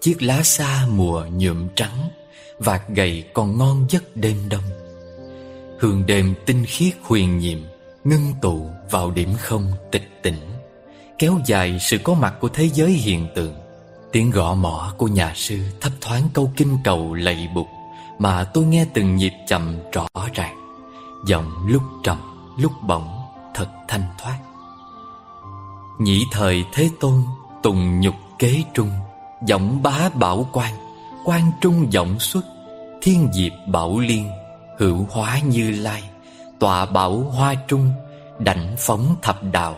Chiếc lá xa mùa nhuộm trắng, Vạt gầy còn ngon giấc đêm đông. Hương đêm tinh khiết huyền nhiệm, Ngưng tụ vào điểm không tịch tỉnh, Kéo dài sự có mặt của thế giới hiện tượng. Tiếng gõ mỏ của nhà sư thấp thoáng câu kinh cầu lạy bục Mà tôi nghe từng nhịp chậm rõ ràng Giọng lúc trầm, lúc bỗng thật thanh thoát. Nhị thời Thế Tôn, tùng nhục kế trung, Giọng bá bảo quan Quan trung giọng xuất, Thiên diệp bảo liên, Hữu hóa như lai Tọa bảo hoa trung, Đảnh phóng thập đạo.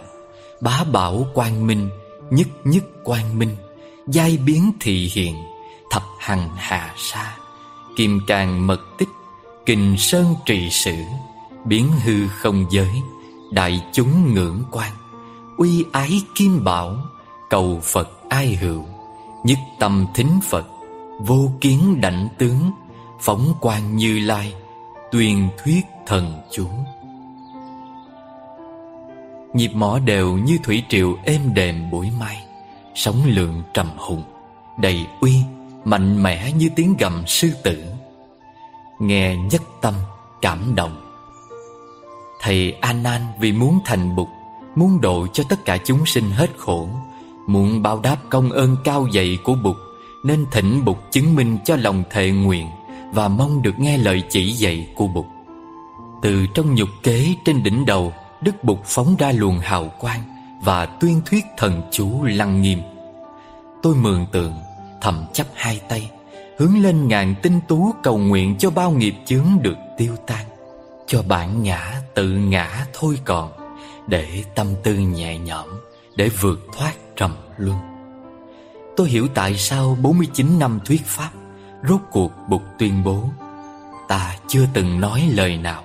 Bá bảo quang minh, Nhất nhất quang minh, Giai biến thị hiện, Thập hằng hà sa. Kim càng mật tích, Kình sơn trì sử, Biến hư không giới. Đại chúng ngưỡng quan, Uy ái kim bảo, Cầu Phật ai hữu. Nhất tâm thính Phật, Vô kiến đảnh tướng, Phóng quan như lai, Tuyên thuyết thần chú. Nhịp mõ đều như thủy triều êm đềm buổi mai, Sóng lượng trầm hùng, Đầy uy, Mạnh mẽ như tiếng gầm sư tử. Nghe nhất tâm cảm động Thầy anan Nan vì muốn thành bục, Muốn độ cho tất cả chúng sinh hết khổ, Muốn báo đáp công ơn cao dày của Bụt Nên thỉnh Bụt chứng minh cho lòng thệ nguyện Và mong được nghe lời chỉ dạy của Bụt Từ trong nhục kế trên đỉnh đầu, Đức Bụt phóng ra luồng hào quang Và tuyên thuyết thần chú lăng nghiêm. Tôi mường tượng, Thầm chấp hai tay, Hướng lên ngàn tinh tú cầu nguyện cho bao nghiệp chướng được tiêu tan, Cho bản ngã tự ngã thôi còn Để tâm tư nhẹ nhõm Để vượt thoát trầm luân. Tôi hiểu tại sao 49 năm thuyết pháp Rốt cuộc Bụt tuyên bố Ta chưa từng nói lời nào.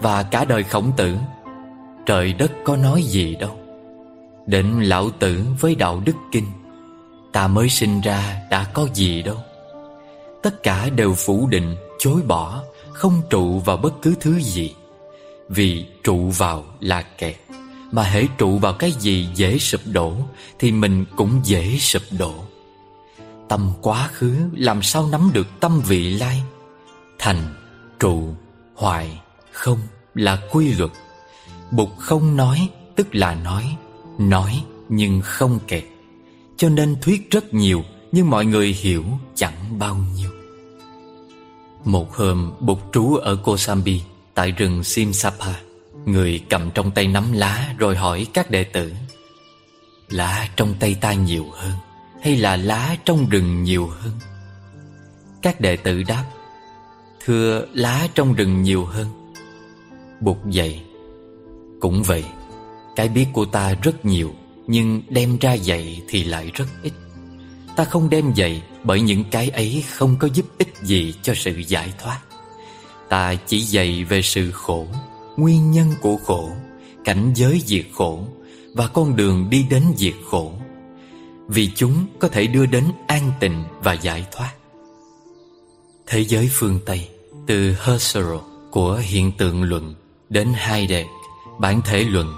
Và cả đời khổng tử Trời đất có nói gì đâu. Định lão tử với đạo đức kinh Ta mới sinh ra đã có gì đâu. Tất cả đều phủ định, chối bỏ Không trụ vào bất cứ thứ gì. Vì trụ vào là kẹt. Mà hễ trụ vào cái gì dễ sụp đổ Thì mình cũng dễ sụp đổ. Tâm quá khứ làm sao nắm được tâm vị lai? Thành, trụ, hoại, không là quy luật. Bụt không nói tức là nói. Nói nhưng không kẹt. Cho nên thuyết rất nhiều Nhưng mọi người hiểu chẳng bao nhiêu. Một hôm Bụt trú ở Kosambi Tại rừng Simsapa, Người cầm trong tay nắm lá Rồi hỏi các đệ tử, Lá trong tay ta nhiều hơn Hay là lá trong rừng nhiều hơn? Các đệ tử đáp, Thưa, lá trong rừng nhiều hơn. Bụt dạy cũng vậy, Cái biết của ta rất nhiều, Nhưng đem ra dạy thì lại rất ít. Ta không đem dạy Bởi những cái ấy không có giúp ích gì cho sự giải thoát. Ta chỉ dạy về sự khổ, Nguyên nhân của khổ, Cảnh giới diệt khổ Và con đường đi đến diệt khổ. Vì chúng có thể đưa đến an tịnh và giải thoát. Thế giới phương Tây, Từ Husserl của hiện tượng luận Đến Heidegger bản thể luận,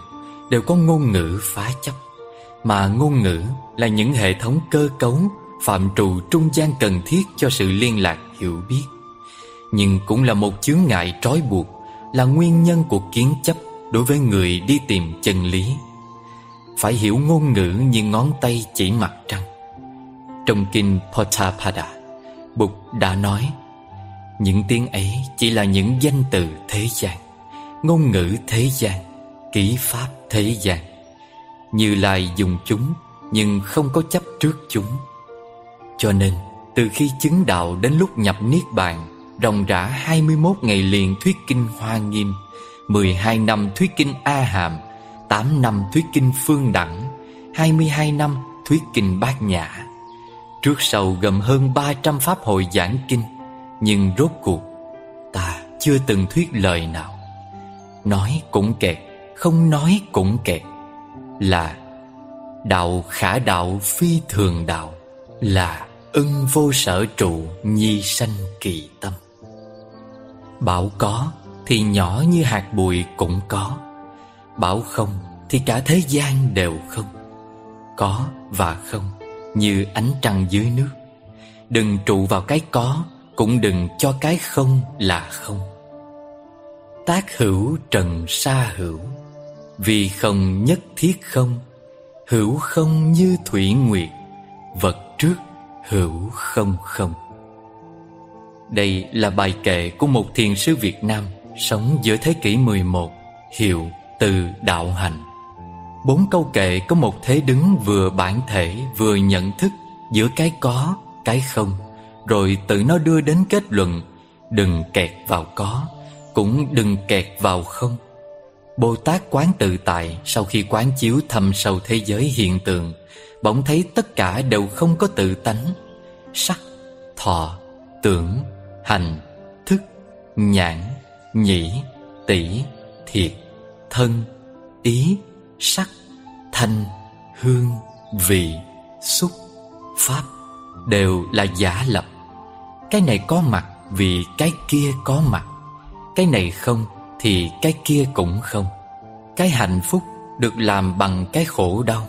đều có ngôn ngữ phá chấp. Mà ngôn ngữ là những hệ thống cơ cấu, phạm trù trung gian cần thiết cho sự liên lạc hiểu biết nhưng cũng là một chướng ngại trói buộc, là nguyên nhân của kiến chấp đối với người đi tìm chân lý. Phải hiểu ngôn ngữ như ngón tay chỉ mặt trăng. Trong kinh Potapada Bụt đã nói, những tiếng ấy chỉ là những danh từ thế gian, ngôn ngữ thế gian, kỹ pháp thế gian. Như Lai dùng chúng, Nhưng không có chấp trước chúng. Cho nên, Từ khi chứng đạo đến lúc nhập Niết Bàn Ròng rã 21 ngày liền thuyết kinh Hoa Nghiêm 12 năm thuyết kinh A Hàm 8 năm thuyết kinh Phương Đẳng 22 năm thuyết kinh Bát Nhã. Trước sau gồm hơn 300 pháp hội giảng kinh, Nhưng rốt cuộc Ta chưa từng thuyết lời nào. Nói cũng kẹt, không nói cũng kẹt, Là Đạo khả đạo phi thường đạo, Là ưng vô sở trụ nhi sanh kỳ tâm. Bảo có thì nhỏ như hạt bụi cũng có. Bảo không thì cả thế gian đều không. Có và không như ánh trăng dưới nước. Đừng trụ vào cái có, Cũng đừng cho cái không là không. Tác hữu trần sa hữu, vì không nhất thiết không. Hữu không như thủy nguyệt, Vật trước hữu không không. Đây là bài kệ của một thiền sư Việt Nam Sống giữa thế kỷ 11 Hiệu từ đạo hành. Bốn câu kệ có một thế đứng vừa bản thể vừa nhận thức Giữa cái có, cái không Rồi tự nó đưa đến kết luận Đừng kẹt vào có Cũng đừng kẹt vào không. Bồ Tát quán tự tại Sau khi quán chiếu thâm sâu thế giới hiện tượng Bỗng thấy tất cả đều không có tự tánh Sắc, thọ, tưởng, hành, thức, nhãn, nhĩ, tỷ, thiệt, thân, ý, sắc, thanh, hương, vị, xúc, pháp Đều là giả lập. Cái này có mặt vì cái kia có mặt. Cái này không thì cái kia cũng không. Cái hạnh phúc được làm bằng cái khổ đau.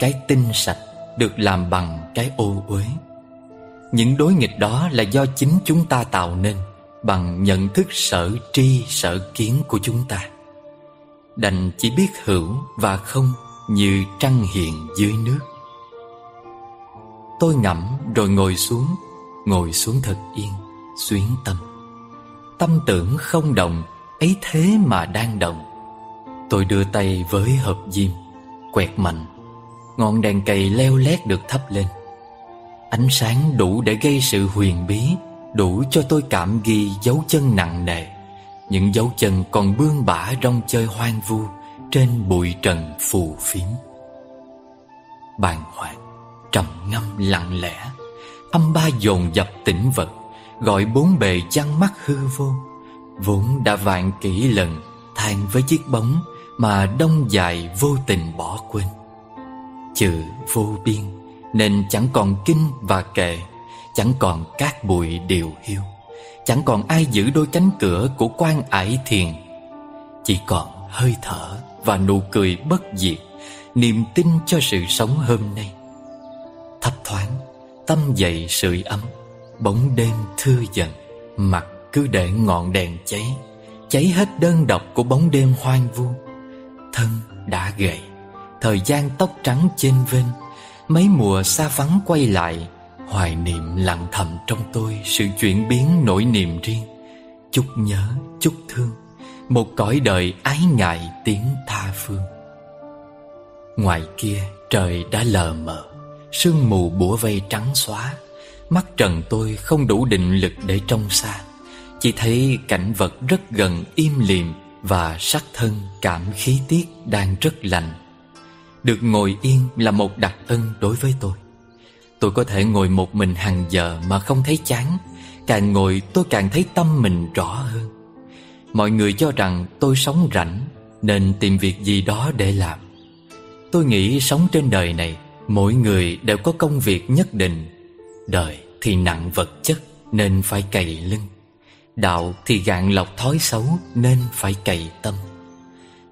Cái tinh sạch được làm bằng cái ô uế. Những đối nghịch đó là do chính chúng ta tạo nên Bằng nhận thức sở tri, sở kiến của chúng ta. Đành chỉ biết hữu và không Như trăng hiện dưới nước. Tôi ngẫm rồi ngồi xuống Ngồi xuống thật yên, Xuyến tâm. Tâm tưởng không động, Ấy thế mà đang động. Tôi đưa tay với hộp diêm, Quẹt mạnh. Ngọn đèn cầy leo lét được thắp lên. Ánh sáng đủ để gây sự huyền bí, Đủ cho tôi cảm ghi dấu chân nặng nề. Những dấu chân còn bươn bả rong chơi hoang vu Trên bụi trần phù phiếm. Bàn hoàng, Trầm ngâm lặng lẽ Âm ba dồn dập tỉnh vật, Gọi bốn bề chăn mắt hư vô. Vốn đã vạn kỹ lần Than với chiếc bóng Mà đông dài vô tình bỏ quên. Chữ vô biên nên chẳng còn kinh và kệ Chẳng còn cát bụi điều hiu, Chẳng còn ai giữ đôi cánh cửa Của quan ải thiền. Chỉ còn hơi thở Và nụ cười bất diệt, Niềm tin cho sự sống hôm nay. Thấp thoáng, Tâm dậy sưởi ấm, Bóng đêm thưa dần, Mặt cứ để ngọn đèn cháy Cháy hết đơn độc của bóng đêm hoang vu. Thân đã gầy, Thời gian tóc trắng trên vên Mấy mùa xa vắng quay lại Hoài niệm lặng thầm trong tôi Sự chuyển biến nỗi niềm riêng. Chút nhớ, chút thương Một cõi đời ái ngại tiếng tha phương. Ngoài kia trời đã lờ mờ Sương mù bủa vây trắng xóa. Mắt trần tôi không đủ định lực để trông xa. Chỉ thấy cảnh vật rất gần im lìm Và sắc thân cảm khí tiết đang rất lành. Được ngồi yên là một đặc ân đối với tôi. Tôi có thể ngồi một mình hàng giờ mà không thấy chán. Càng ngồi, tôi càng thấy tâm mình rõ hơn. Mọi người cho rằng tôi sống rảnh, Nên tìm việc gì đó để làm. Tôi nghĩ sống trên đời này, Mỗi người đều có công việc nhất định. Đời thì nặng vật chất, Nên phải cày lưng. Đạo thì gạn lọc thói xấu, Nên phải cày tâm.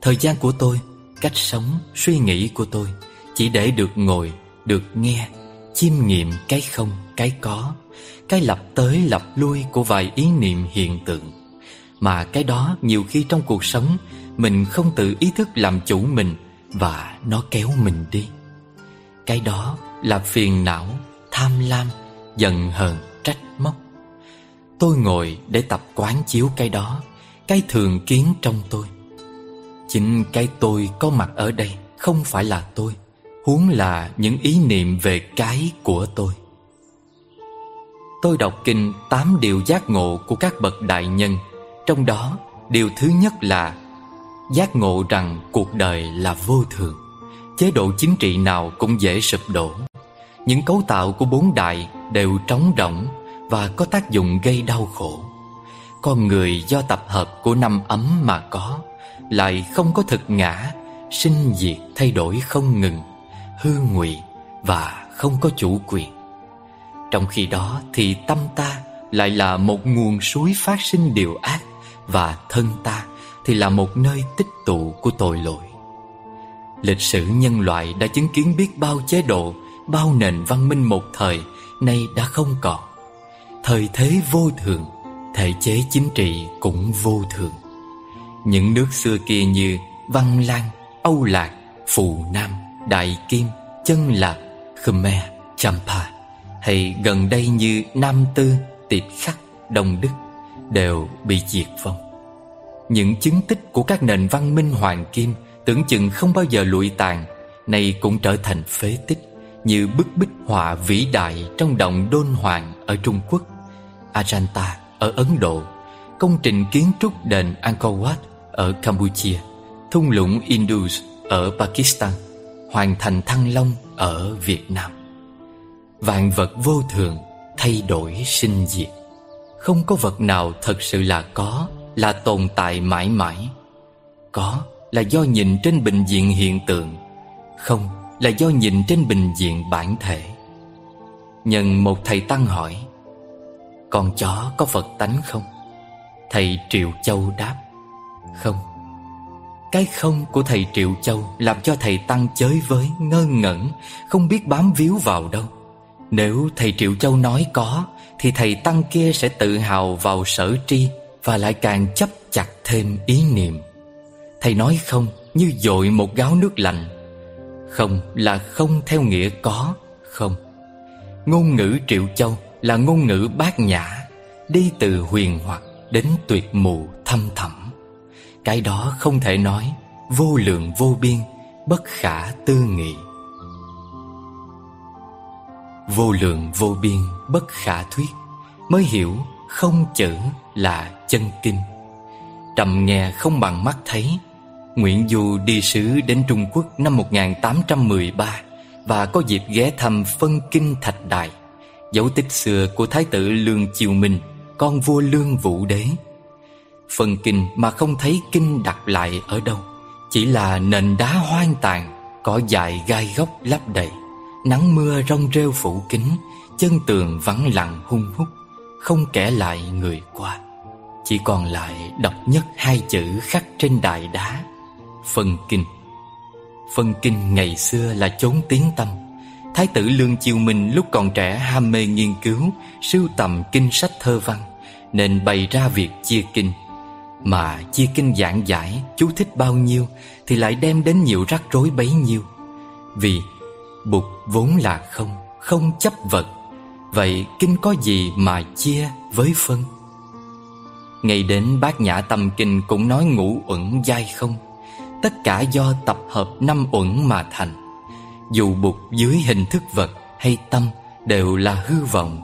Thời gian của tôi Cách sống, suy nghĩ của tôi. Chỉ để được ngồi, được nghe Chiêm nghiệm cái không, cái có. Cái lặp tới lặp lui Của vài ý niệm hiện tượng. Mà cái đó nhiều khi trong cuộc sống Mình không tự ý thức làm chủ mình Và nó kéo mình đi. Cái đó là phiền não, tham lam, giận hờn, trách móc. Tôi ngồi để tập quán chiếu cái đó Cái thường kiến trong tôi. Chính cái tôi có mặt ở đây Không phải là tôi, Huống là những ý niệm về cái của tôi. Tôi đọc kinh tám điều giác ngộ của các bậc đại nhân, Trong đó điều thứ nhất là Giác ngộ rằng cuộc đời là vô thường, chế độ chính trị nào cũng dễ sụp đổ. Những cấu tạo của bốn đại đều trống rỗng Và có tác dụng gây đau khổ. Con người do tập hợp của năm ấm mà có lại không có thực ngã, Sinh diệt thay đổi không ngừng, Hư ngụy và không có chủ quyền. Trong khi đó thì tâm ta lại là một nguồn suối phát sinh điều ác Và thân ta thì là một nơi tích tụ của tội lỗi. Lịch sử nhân loại đã chứng kiến biết bao chế độ, Bao nền văn minh một thời Nay đã không còn. Thời thế vô thường, Thể chế chính trị cũng vô thường. Những nước xưa kia như Văn Lan, Âu Lạc, Phù Nam, Đại Kim, Chân Lạc, Khmer, Champa Hay gần đây như Nam Tư, Tiệp Khắc, Đông Đức Đều bị diệt vong. Những chứng tích của các nền văn minh hoàng kim Tưởng chừng không bao giờ lụi tàn Nay cũng trở thành phế tích Như bức bích họa vĩ đại Trong động Đôn Hoàng ở Trung Quốc Ajanta ở Ấn Độ Công trình kiến trúc đền Angkor Wat ở Campuchia, Thung lũng Indus ở Pakistan Hoàng thành Thăng Long ở Việt Nam. Vạn vật vô thường Thay đổi sinh diệt. Không có vật nào thật sự là có, Là tồn tại mãi mãi. Có là do nhìn trên bình diện hiện tượng, Không là do nhìn trên bình diện bản thể. Nhân một thầy Tăng hỏi, Con chó có Phật tánh không? Thầy Triệu Châu đáp không? Cái không của thầy Triệu Châu Làm cho thầy Tăng chới với ngơ ngẩn, Không biết bám víu vào đâu. Nếu thầy Triệu Châu nói có, Thì thầy Tăng kia sẽ tự hào vào sở tri Và lại càng chấp chặt thêm ý niệm. Thầy nói không như dội một gáo nước lạnh. Không là không theo nghĩa có, Không. Ngôn ngữ Triệu Châu là ngôn ngữ bát nhã, Đi từ huyền hoặc đến tuyệt mù thâm thầm cái đó không thể nói, Vô lượng vô biên, Bất khả tư nghị. Vô lượng vô biên, bất khả thuyết, Mới hiểu không chữ là chân kinh. Trầm nghe không bằng mắt thấy, Nguyễn Du đi sứ đến Trung Quốc năm 1813 Và có dịp ghé thăm phân kinh thạch đài, Dấu tích xưa của Thái tử Lương Chiều Minh, Con vua Lương Vũ Đế phần kinh mà không thấy kinh đặt lại ở đâu. Chỉ là nền đá hoang tàn Cỏ dại gai góc lấp đầy. Nắng mưa rong rêu phủ kín, Chân tường vắng lặng hung hút, Không kể lại người qua. Chỉ còn lại độc nhất hai chữ khắc trên đài đá, phần Kinh. Phân Kinh ngày xưa là chốn tiếng tâm. Thái tử Lương Chiêu Minh lúc còn trẻ ham mê nghiên cứu, Sưu tầm kinh sách thơ văn, Nên bày ra việc chia kinh. Mà chia kinh giảng giải Chú thích bao nhiêu Thì lại đem đến nhiều rắc rối bấy nhiêu. Vì bụt vốn là không Không chấp vật. Vậy kinh có gì mà chia với phân? Ngay đến bát nhã tâm kinh cũng nói ngũ uẩn dai không. Tất cả do tập hợp năm uẩn mà thành. Dù bụt dưới hình thức vật hay tâm đều là hư vọng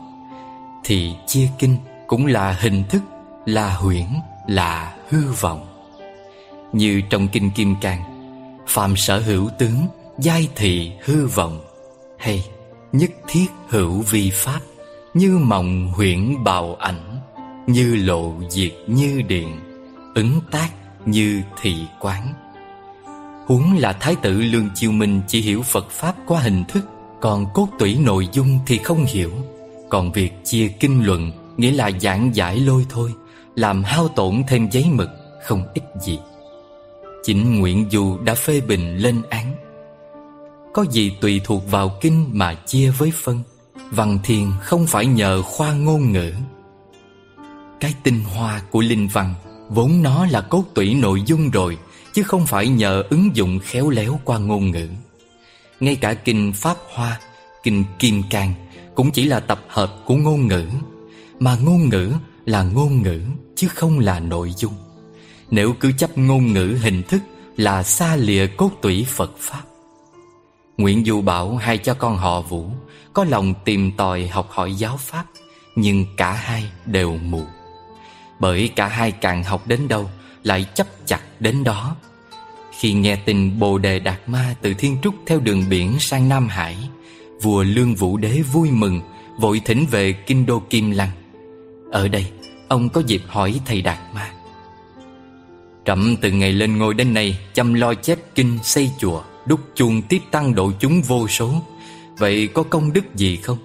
Thì chia kinh cũng là hình thức, là huyễn, là hư vọng. Như trong Kinh Kim Cang Phạm sở hữu tướng, giai thị hư vọng Hay nhất thiết hữu vi pháp Như mộng huyễn bào ảnh Như lộ diệt như điện Ứng tác như thị quán. Huống là Thái tử Lương Chiêu Minh chỉ hiểu Phật Pháp qua hình thức Còn cốt tủy nội dung thì không hiểu. Còn việc chia kinh luận Nghĩa là giảng giải lôi thôi. Làm hao tổn thêm giấy mực Không ít gì. Chính Nguyễn Du đã phê bình lên án. Có gì tùy thuộc vào kinh mà chia với phân Văn thiền không phải nhờ khoa ngôn ngữ. Cái tinh hoa của linh văn Vốn nó là cốt tủy nội dung rồi chứ không phải nhờ ứng dụng khéo léo qua ngôn ngữ. Ngay cả kinh Pháp Hoa, kinh Kim Cang cũng chỉ là tập hợp của ngôn ngữ, mà ngôn ngữ là ngôn ngữ chứ không là nội dung. Nếu cứ chấp ngôn ngữ hình thức là xa lìa cốt tủy Phật Pháp. Nguyễn Du bảo hay cho con họ Vũ có lòng tìm tòi học hỏi giáo Pháp, nhưng cả hai đều mù. Bởi cả hai càng học đến đâu lại chấp chặt đến đó Khi nghe tin Bồ Đề Đạt Ma từ Thiên Trúc theo đường biển sang Nam Hải Vua Lương Vũ Đế vui mừng Vội thỉnh về Kinh Đô Kim Lăng ở đây ông có dịp hỏi thầy Đạt Ma Trẫm từ ngày lên ngôi đến nay Chăm lo chép kinh xây chùa Đúc chuông tiếp tăng độ chúng vô số Vậy có công đức gì không?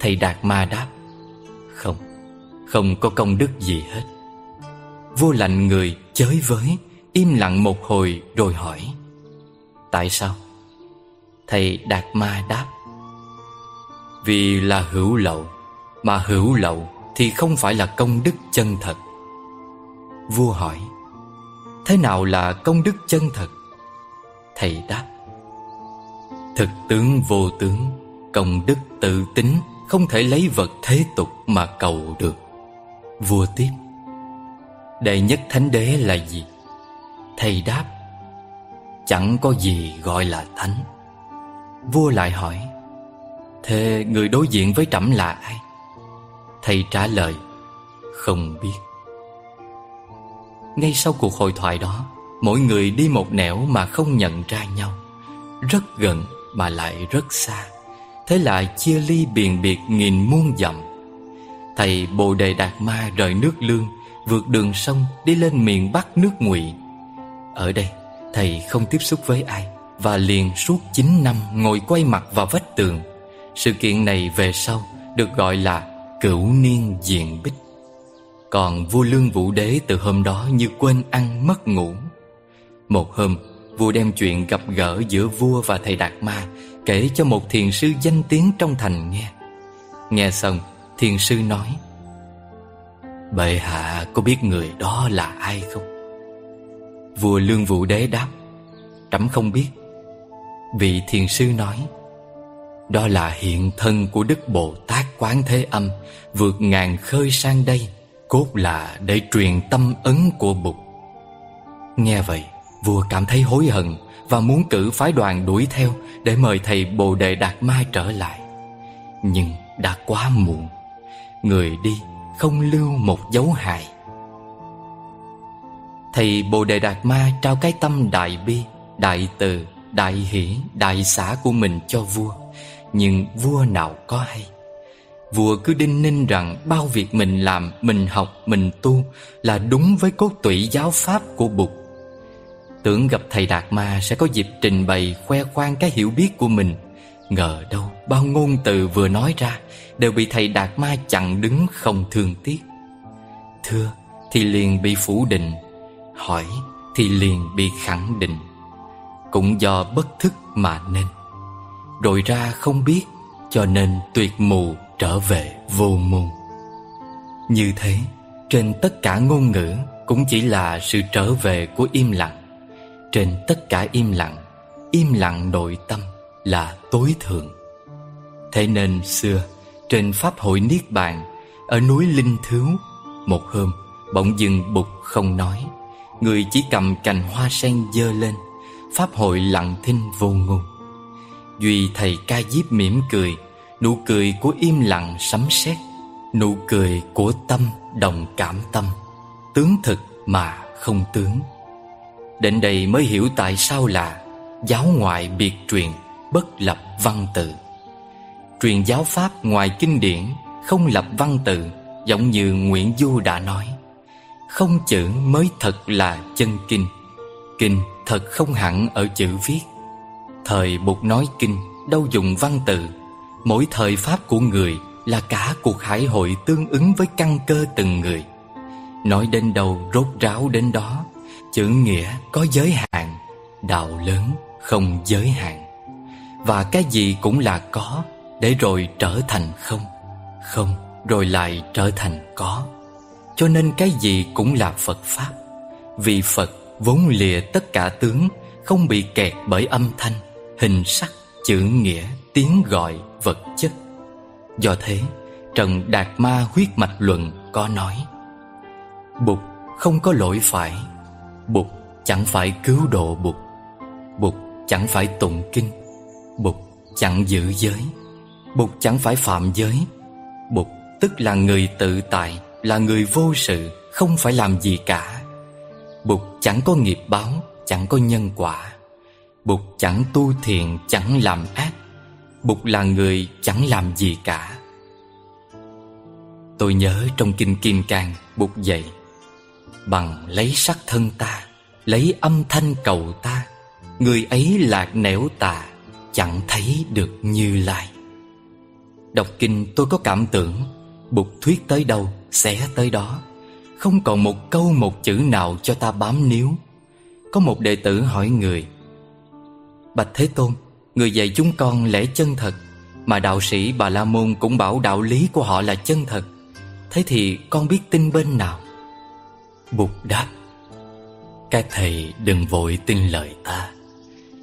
Thầy Đạt Ma đáp Không, không có công đức gì hết Vô lạnh người chới với Im lặng một hồi rồi hỏi Tại sao? Thầy Đạt Ma đáp Vì là hữu lậu Mà hữu lậu thì không phải là công đức chân thật Vua hỏi, Thế nào là công đức chân thật? Thầy đáp, Thực tướng vô tướng, Công đức tự tính, Không thể lấy vật thế tục mà cầu được Vua tiếp, Đệ nhất thánh đế là gì? Thầy đáp, Chẳng có gì gọi là thánh Vua lại hỏi, Thế người đối diện với trẫm là ai? Thầy trả lời, Không biết. Ngay sau cuộc hội thoại đó, Mỗi người đi một nẻo mà không nhận ra nhau, Rất gần mà lại rất xa. Thế là chia ly biền biệt nghìn muôn dặm. Thầy Bồ Đề Đạt Ma rời nước lương, Vượt đường sông đi lên miền Bắc nước ngụy. Ở đây, thầy không tiếp xúc với ai Và liền suốt 9 năm ngồi quay mặt vào vách tường. Sự kiện này về sau được gọi là cửu niên diện bích. Còn vua lương vũ đế từ hôm đó như quên ăn mất ngủ. Một hôm, Vua đem chuyện gặp gỡ giữa vua và thầy Đạt Ma, Kể cho một thiền sư danh tiếng trong thành nghe. Nghe xong, thiền sư nói, Bệ hạ, có biết người đó là ai không? Vua Lương Vũ Đế đáp, Trẫm không biết. Vị thiền sư nói đó là hiện thân của Đức Bồ Tát Quán Thế Âm Vượt ngàn khơi sang đây Cốt là để truyền tâm ấn của Bụt. Nghe vậy Vua cảm thấy hối hận Và muốn cử phái đoàn đuổi theo Để mời thầy Bồ Đề Đạt Mai trở lại. Nhưng đã quá muộn Người đi không lưu một dấu hại. Thầy Bồ Đề Đạt Ma trao cái tâm đại bi, đại từ, đại hỷ, đại xã của mình cho vua. Nhưng vua nào có hay? Vua cứ đinh ninh rằng bao việc mình làm, mình học, mình tu Là đúng với cốt tủy giáo pháp của Bụt. Tưởng gặp thầy Đạt Ma sẽ có dịp trình bày khoe khoang cái hiểu biết của mình. Ngờ đâu bao ngôn từ vừa nói ra Đều bị thầy Đạt Ma chặn đứng không thương tiếc. Thưa thì liền bị phủ định. Hỏi thì liền bị khẳng định. Cũng do bất thức mà nên. Rồi ra không biết, Cho nên tuyệt mù trở về vô môn. Như thế, Trên tất cả ngôn ngữ Cũng chỉ là sự trở về của im lặng. Trên tất cả im lặng Im lặng nội tâm là tối thượng. Thế nên xưa, Trên Pháp hội Niết Bàn, Ở núi Linh Thứu Một hôm, bỗng dừng bụt không nói. Người chỉ cầm cành hoa sen dơ lên, Pháp hội lặng thinh vô ngôn. Duy thầy ca diếp mỉm cười, Nụ cười của im lặng sấm sét, Nụ cười của tâm đồng cảm tâm, Tướng thực mà không tướng. Đến đây mới hiểu tại sao là Giáo ngoại biệt truyền Bất lập văn tự. Truyền giáo pháp ngoài kinh điển Không lập văn tự, Giống như Nguyễn Du đã nói. Không chữ mới thật là chân kinh Kinh thật không hẳn ở chữ viết. Thời buộc nói kinh, Đâu dùng văn tự Mỗi thời pháp của người Là cả cuộc hải hội tương ứng với căn cơ từng người. Nói đến đâu, rốt ráo đến đó. Chữ nghĩa có giới hạn, Đạo lớn không giới hạn. Và cái gì cũng là có, Để rồi trở thành không. Không, rồi lại trở thành có. Cho nên cái gì cũng là Phật Pháp. Vì Phật vốn lìa tất cả tướng, Không bị kẹt bởi âm thanh. Hình sắc, chữ nghĩa, tiếng gọi, vật chất. Do thế Trần Đạt Ma huyết mạch luận có nói Bụt không có lỗi phải Bụt chẳng phải cứu độ Bụt Bụt chẳng phải tụng kinh Bụt chẳng giữ giới Bụt chẳng phải phạm giới Bụt tức là người tự tại Là người vô sự Không phải làm gì cả. Bụt chẳng có nghiệp báo Chẳng có nhân quả. Bụt chẳng tu thiện Chẳng làm ác. Bụt là người chẳng làm gì cả. Tôi nhớ trong Kinh Kim Cang, Bụt dạy, Bằng lấy sắc thân ta, Lấy âm thanh cầu ta, Người ấy lạc nẻo tà, Chẳng thấy được như lai. Đọc kinh tôi có cảm tưởng, Bụt thuyết tới đâu Sẽ tới đó. Không còn một câu một chữ nào cho ta bám níu. Có một đệ tử hỏi người Bạch Thế Tôn Người dạy chúng con lẽ chân thật Mà đạo sĩ Bà La Môn cũng bảo đạo lý của họ là chân thật. Thế thì con biết tin bên nào? Bụt đáp Các thầy đừng vội tin lời ta.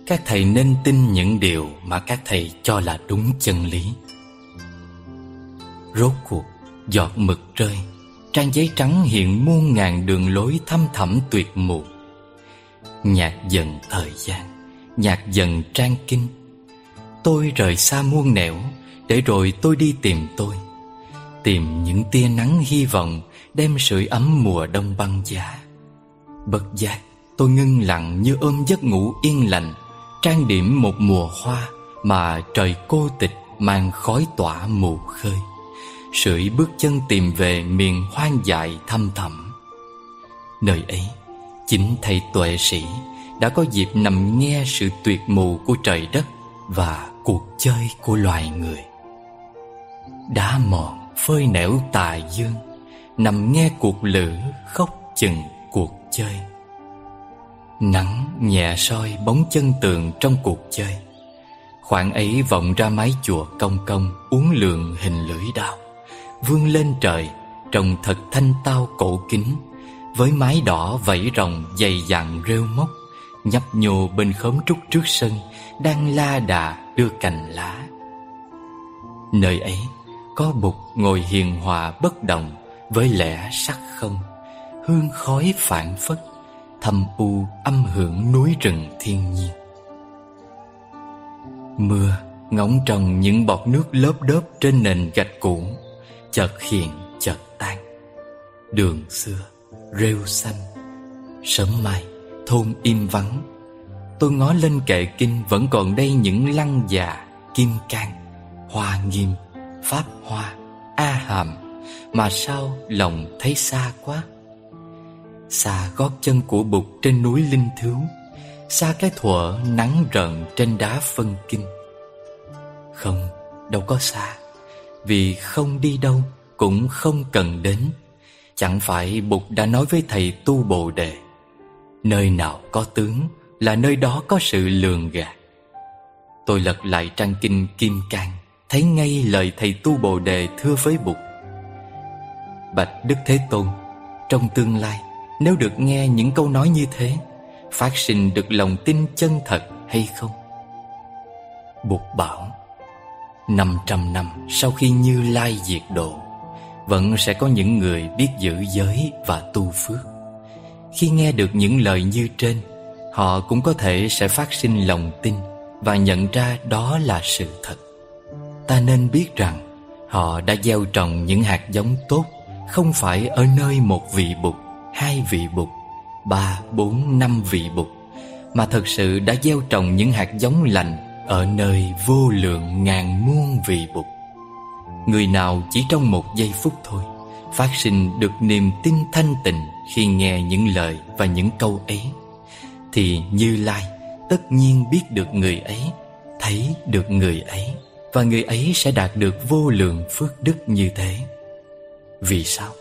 Các thầy nên tin những điều mà các thầy cho là đúng chân lý. Rốt cuộc, giọt mực rơi Trang giấy trắng hiện muôn ngàn đường lối thăm thẳm tuyệt mù. Nhạt dần thời gian nhạc dần trang kinh. Tôi rời xa muôn nẻo, Để rồi tôi đi tìm tôi. Tìm những tia nắng hy vọng, Đem sưởi ấm mùa đông băng giá. Bất giác tôi ngưng lặng như ôm giấc ngủ yên lành, Trang điểm một mùa hoa Mà trời cô tịch mang khói tỏa mù khơi. Sưởi bước chân tìm về miền hoang dại thăm thẳm. Nơi ấy, Chính thầy tuệ sĩ đã có dịp nằm nghe sự tuyệt mù của trời đất Và cuộc chơi của loài người. Đá mòn phơi nẻo tà dương, Nằm nghe cuộc lữ khóc chừng cuộc chơi. Nắng nhẹ soi bóng chân tường trong cuộc chơi, Khoảng ấy vọng ra mái chùa công công uốn lượn hình lưỡi đao Vươn lên trời Trông thật thanh tao cổ kính, Với mái đỏ vẫy rồng dày dặn rêu mốc Nhấp nhô bên khóm trúc trước sân, Đang la đà đưa cành lá. Nơi ấy có bục ngồi hiền hòa bất động Với lẽ sắc không. Hương khói phản phất thầm u âm hưởng núi rừng thiên nhiên. Mưa ngóng trồng những bọt nước lớp đớp trên nền gạch cũ, Chợt hiện, chợt tan. Đường xưa, rêu xanh, Sớm mai thôn im vắng. Tôi ngó lên kệ kinh Vẫn còn đây những lăng già Kim can Hoa nghiêm Pháp hoa A hàm. Mà sao lòng thấy xa quá? Xa gót chân của bụt trên núi linh thiếu Xa cái thuở nắng rợn trên đá phân kinh. Không, đâu có xa Vì không đi đâu cũng không cần đến. Chẳng phải Bụt đã nói với thầy tu bồ đề Nơi nào có tướng là nơi đó có sự lường gạt. Tôi lật lại trang kinh Kim Cang, Thấy ngay lời thầy tu bồ đề thưa với Bụt. Bạch Đức Thế Tôn, Trong tương lai, Nếu được nghe những câu nói như thế, Phát sinh được lòng tin chân thật hay không? Bụt bảo, năm trăm năm sau khi Như Lai diệt độ, Vẫn sẽ có những người biết giữ giới và tu phước. Khi nghe được những lời như trên Họ cũng có thể sẽ phát sinh lòng tin Và nhận ra đó là sự thật. Ta nên biết rằng Họ đã gieo trồng những hạt giống tốt Không phải ở nơi một vị bụt Hai vị bụt Ba, bốn, năm vị bụt Mà thật sự đã gieo trồng những hạt giống lành Ở nơi vô lượng ngàn muôn vị bụt. Người nào chỉ trong một giây phút thôi Phát sinh được niềm tin thanh tịnh khi nghe những lời và những câu ấy Thì Như Lai tất nhiên biết được người ấy Thấy được người ấy và người ấy sẽ đạt được vô lượng phước đức như thế Vì sao?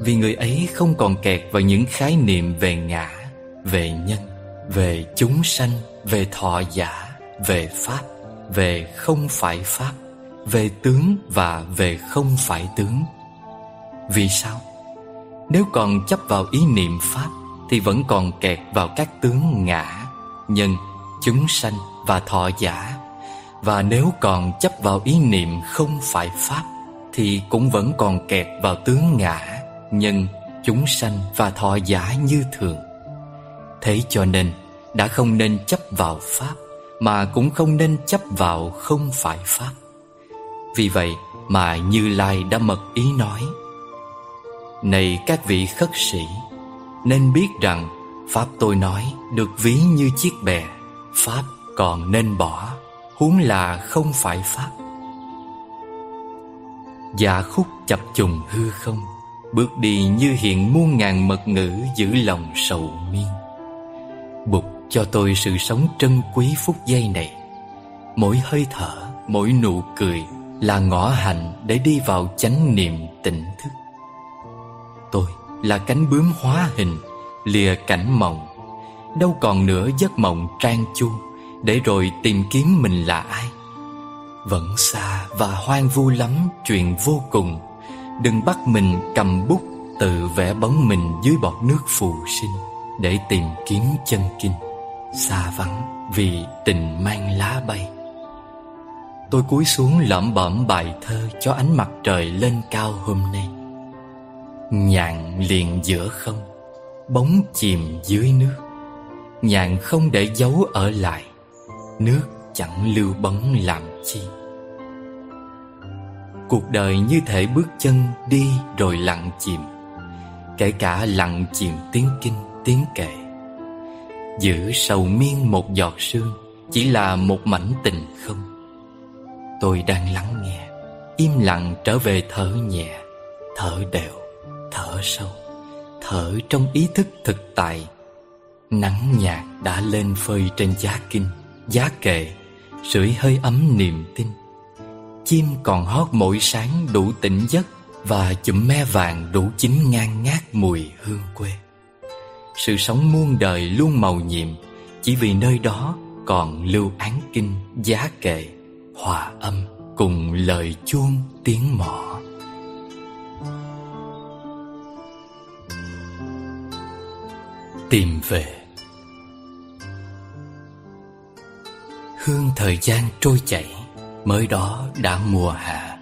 Vì người ấy không còn kẹt vào những khái niệm về ngã, về nhân, về chúng sanh, về thọ giả, về pháp, về không phải pháp, về tướng và về không phải tướng. Vì sao? Nếu còn chấp vào ý niệm pháp thì vẫn còn kẹt vào các tướng ngã, nhân, chúng sanh và thọ giả và nếu còn chấp vào ý niệm không phải Pháp Thì cũng vẫn còn kẹt vào tướng ngã. Nhân, chúng sanh và thọ giả như thường. Thế cho nên đã không nên chấp vào Pháp Mà cũng không nên chấp vào không phải Pháp. Vì vậy mà Như Lai đã mật ý nói này các vị khất sĩ Nên biết rằng Pháp tôi nói được ví như chiếc bè Pháp còn nên bỏ huống là không phải pháp. Dạ khúc chập trùng hư không Bước đi như hiện muôn ngàn mật ngữ giữ lòng sầu miên. Bụt cho tôi sự sống trân quý phút giây này. Mỗi hơi thở, mỗi nụ cười Là ngõ hành để đi vào chánh niệm tỉnh thức. Tôi là cánh bướm hóa hình, Lìa cảnh mộng. Đâu còn nữa giấc mộng trang chu để rồi tìm kiếm mình là ai. Vẫn xa và hoang vu lắm chuyện vô cùng. Đừng bắt mình cầm bút Tự vẽ bóng mình dưới bọt nước phù sinh Để tìm kiếm chân kinh. Xa vắng vì tình mang lá bay. Tôi cúi xuống lẩm bẩm bài thơ Cho ánh mặt trời lên cao hôm nay. Nhạn liền giữa không, Bóng chìm dưới nước. Nhạn không để dấu ở lại, Nước chẳng lưu bóng làm chi. Cuộc đời như thể bước chân đi rồi lặng chìm, Kể cả lặng chìm tiếng kinh tiếng kệ. Giữ sầu miên một giọt sương Chỉ là một mảnh tình không. Tôi đang lắng nghe, Im lặng trở về thở nhẹ, Thở đều. Thở sâu, Thở trong ý thức thực tại. Nắng nhạt đã lên phơi trên giá kinh, Giá kệ, Sưởi hơi ấm niềm tin. Chim còn hót mỗi sáng đủ tỉnh giấc Và chùm me vàng đủ chín ngang ngát mùi hương quê. Sự sống muôn đời luôn màu nhiệm, Chỉ vì nơi đó còn lưu án kinh, giá kệ, Hòa âm cùng lời chuông tiếng mõ Tìm về. Hương thời gian trôi chảy, Mới đó đã mùa hạ.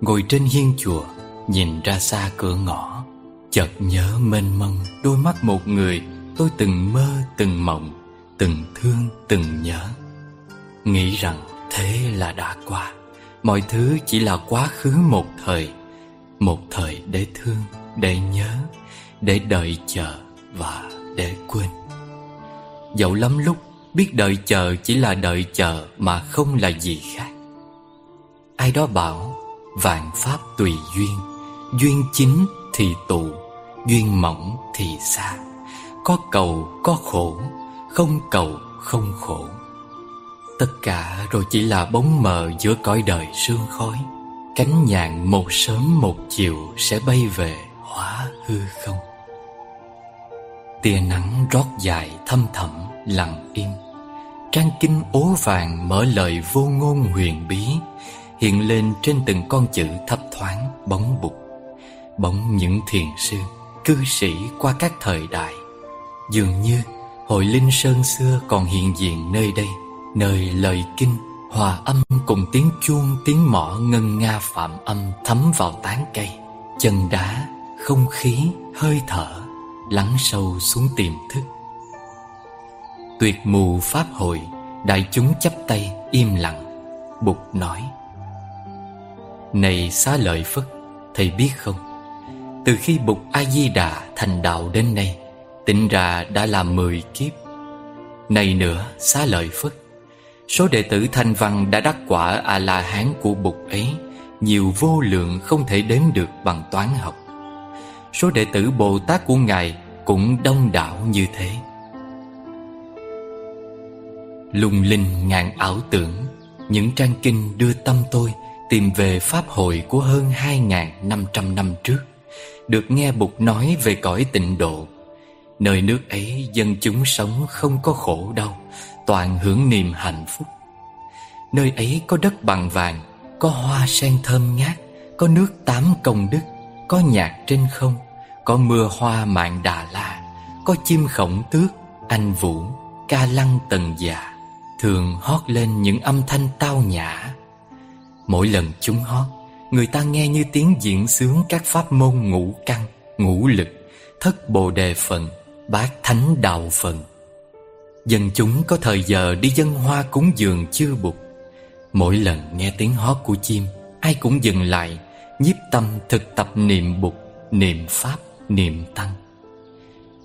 Ngồi trên hiên chùa, Nhìn ra xa cửa ngõ, Chợt nhớ mênh mông Đôi mắt một người. Tôi từng mơ, từng mộng, Từng thương, từng nhớ. Nghĩ rằng thế là đã qua. Mọi thứ chỉ là quá khứ một thời. Một thời để thương, Để nhớ, Để đợi chờ. Và để quên. Dẫu lắm lúc Biết đợi chờ chỉ là đợi chờ Mà không là gì khác. Ai đó bảo, Vạn pháp tùy duyên Duyên chính thì tụ Duyên mỏng thì xa. Có cầu, có khổ, Không cầu, không khổ. Tất cả rồi chỉ là bóng mờ Giữa cõi đời sương khói. Cánh nhạn một sớm một chiều Sẽ bay về hóa hư không. Tia nắng rót dài thâm thẳm lặng im. Trang kinh ố vàng mở lời vô ngôn huyền bí Hiện lên trên từng con chữ thấp thoáng bóng bục Bóng những thiền sư, cư sĩ qua các thời đại. Dường như hội linh sơn xưa còn hiện diện nơi đây Nơi lời kinh hòa âm cùng tiếng chuông tiếng mõ ngân nga phạm âm thấm vào tán cây. Chân đá, không khí, hơi thở lắng sâu xuống tiềm thức. Tuyệt mù pháp hội, Đại chúng chắp tay im lặng, Bụt nói. Này xá lợi Phất, Thầy biết không? Từ khi Bụt A-di-đà thành đạo đến nay Tính ra đã là mười kiếp. Này nữa, xá lợi Phất, Số đệ tử thanh văn đã đắc quả A-la-hán của Bụt ấy, Nhiều vô lượng không thể đếm được bằng toán học. Số đệ tử Bồ Tát của Ngài cũng đông đảo như thế. Lung linh ngàn ảo tưởng, Những trang kinh đưa tâm tôi Tìm về Pháp hội của hơn 2.500 năm trước, Được nghe Bụt nói về cõi tịnh độ. Nơi nước ấy dân chúng sống không có khổ đau, Toàn hưởng niềm hạnh phúc. Nơi ấy có đất bằng vàng, Có hoa sen thơm ngát, Có nước tám công đức. Có nhạc trên không Có mưa hoa mạng Đà La Có chim khổng tước, anh vũ, ca lăng tần già Thường hót lên những âm thanh tao nhã Mỗi lần chúng hót Người ta nghe như tiếng diễn sướng các pháp môn ngũ căn, ngũ lực Thất bồ đề phần, bát thánh đạo phần Dân chúng có thời giờ đi dân hoa cúng dường chư bụt. Mỗi lần nghe tiếng hót của chim Ai cũng dừng lại Nhiếp tâm thực tập niệm bục Niệm pháp, niệm tăng.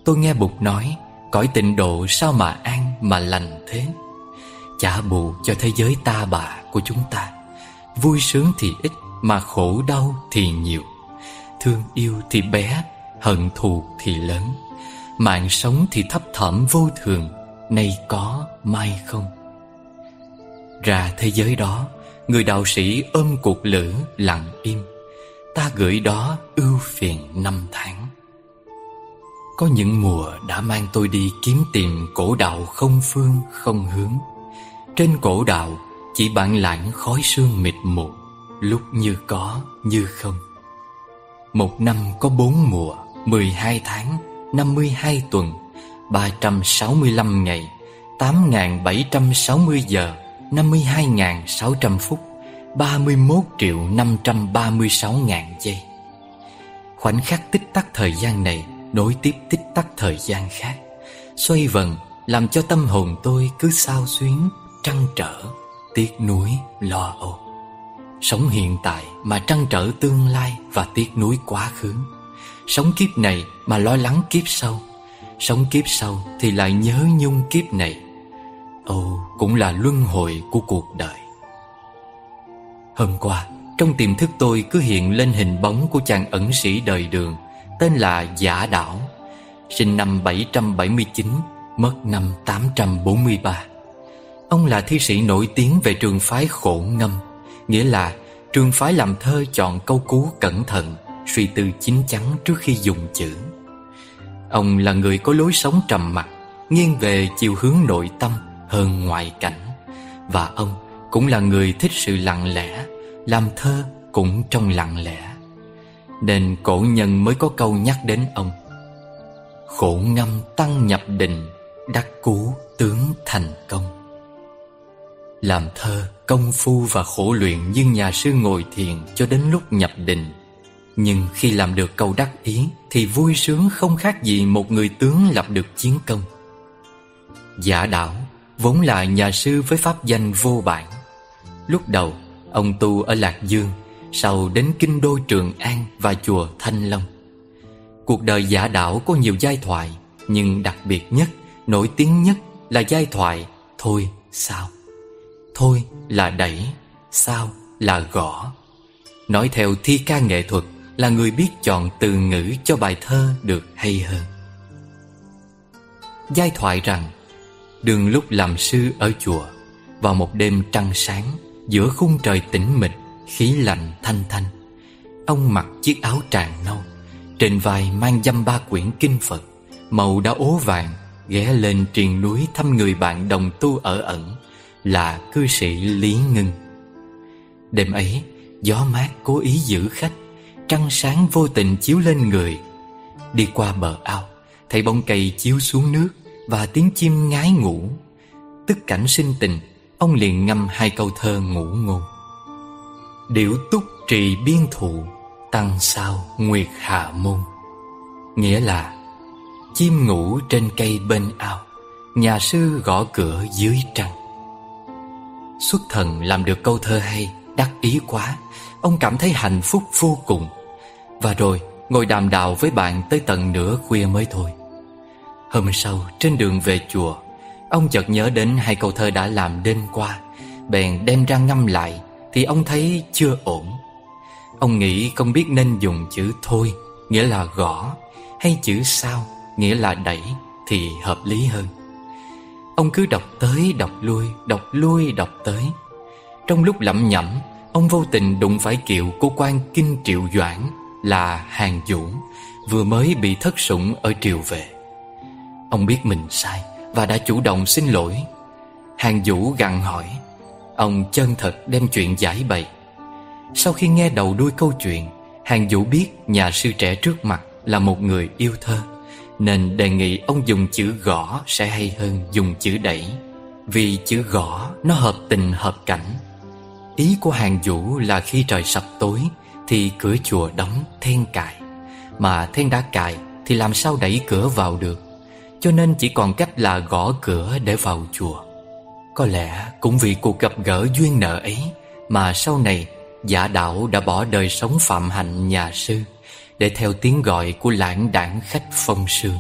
Tôi nghe bục nói Cõi tịnh độ sao mà an mà lành thế? Chả bù cho thế giới ta bà của chúng ta. Vui sướng thì ít Mà khổ đau thì nhiều. Thương yêu thì bé Hận thù thì lớn. Mạng sống thì thấp thỏm vô thường Nay có mai không? Ra thế giới đó Người đạo sĩ ôm cuộc lửa lặng im. Ta gửi đó ưu phiền năm tháng. Có những mùa đã mang tôi đi kiếm tìm cổ đạo không phương, không hướng. Trên cổ đạo chỉ bạn lãng khói sương mịt mù, Lúc như có, như không. Một năm có bốn mùa, Mười hai tháng, Năm mươi hai tuần, ba trăm sáu mươi lăm ngày 8.760 giờ 52.600 phút. 31 triệu 536 ngàn giây. Khoảnh khắc tích tắc thời gian này Nối tiếp tích tắc thời gian khác, Xoay vần, Làm cho tâm hồn tôi cứ sao xuyến, Trăn trở, Tiếc nuối, lo âu. Sống hiện tại mà trăn trở tương lai Và tiếc nuối quá khứ. Sống kiếp này mà lo lắng kiếp sau. Sống kiếp sau thì lại nhớ nhung kiếp này. Ồ, cũng là luân hồi của cuộc đời. Hôm qua, Trong tiềm thức tôi cứ hiện lên hình bóng Của chàng ẩn sĩ đời đường, Tên là Giả Đảo, Sinh năm 779 Mất năm 843 Ông là thi sĩ nổi tiếng về trường phái khổ ngâm, Nghĩa là trường phái làm thơ chọn câu cú cẩn thận, Suy tư chín chắn trước khi dùng chữ. Ông là người có lối sống trầm mặc, Nghiêng về chiều hướng nội tâm hơn ngoại cảnh, Và ông cũng là người thích sự lặng lẽ Làm thơ cũng trong lặng lẽ. Nên cổ nhân mới có câu nhắc đến ông. Khổ ngâm tăng nhập định Đắc cú tướng thành công. Làm thơ, công phu và khổ luyện như nhà sư ngồi thiền cho đến lúc nhập định. Nhưng khi làm được câu đắc ý Thì vui sướng không khác gì một người tướng lập được chiến công. Giả đảo Vốn là nhà sư với pháp danh vô bản Lúc đầu, Ông tu ở Lạc Dương, Sau đến kinh đô Trường An Và chùa Thanh Long. Cuộc đời giả đảo có nhiều giai thoại, Nhưng đặc biệt nhất, Nổi tiếng nhất là giai thoại Thôi sao. Thôi là đẩy, Sao là gõ. Nói theo thi ca nghệ thuật Là người biết chọn từ ngữ cho bài thơ được hay hơn. Giai thoại rằng, Đường lúc làm sư ở chùa, Vào một đêm trăng sáng Giữa khung trời tĩnh mịch, Khí lạnh thanh thanh. Ông mặc chiếc áo tràng nâu, Trên vai mang dăm ba quyển kinh Phật, Màu đã ố vàng, Ghé lên triền núi thăm người bạn đồng tu ở ẩn, Là cư sĩ Lý Ngân Đêm ấy, Gió mát cố ý giữ khách, Trăng sáng vô tình chiếu lên người. Đi qua bờ ao, Thấy bông cây chiếu xuống nước và tiếng chim ngái ngủ. Tức cảnh sinh tình Ông liền ngâm hai câu thơ ngủ ngôn. Điểu túc trì biên thụ, Tăng sao nguyệt hạ môn. Nghĩa là, Chim ngủ trên cây bên ao, Nhà sư gõ cửa dưới trăng. Xuất thần làm được câu thơ hay, Đắc ý quá, Ông cảm thấy hạnh phúc vô cùng. Và rồi, ngồi đàm đạo với bạn Tới tận nửa khuya mới thôi. Hôm sau, trên đường về chùa Ông chợt nhớ đến hai câu thơ đã làm đêm qua. Bèn đem ra ngâm lại, Thì ông thấy chưa ổn. Ông nghĩ không biết nên dùng chữ thôi, Nghĩa là gõ, Hay chữ sao, Nghĩa là đẩy, Thì hợp lý hơn. Ông cứ đọc tới, đọc lui Đọc lui, đọc tới. Trong lúc lẩm nhẩm, Ông vô tình đụng phải kiệu của quan Kinh Triệu Doãn Là Hàng Vũ Vừa mới bị thất sủng ở triều về Ông biết mình sai. Và đã chủ động xin lỗi. Hàng Vũ gặng hỏi, Ông chân thật đem chuyện giải bày. Sau khi nghe đầu đuôi câu chuyện, Hàng Vũ biết nhà sư trẻ trước mặt Là một người yêu thơ, Nên đề nghị ông dùng chữ gõ Sẽ hay hơn dùng chữ đẩy, Vì chữ gõ nó hợp tình hợp cảnh. Ý của Hàng Vũ là khi trời sập tối Thì cửa chùa đóng then cài, Mà then đã cài Thì làm sao đẩy cửa vào được? Cho nên chỉ còn cách là gõ cửa để vào chùa. Có lẽ cũng vì cuộc gặp gỡ duyên nợ ấy Mà sau này giả đạo đã bỏ đời sống phạm hạnh nhà sư Để theo tiếng gọi của lãng đảng khách phong sương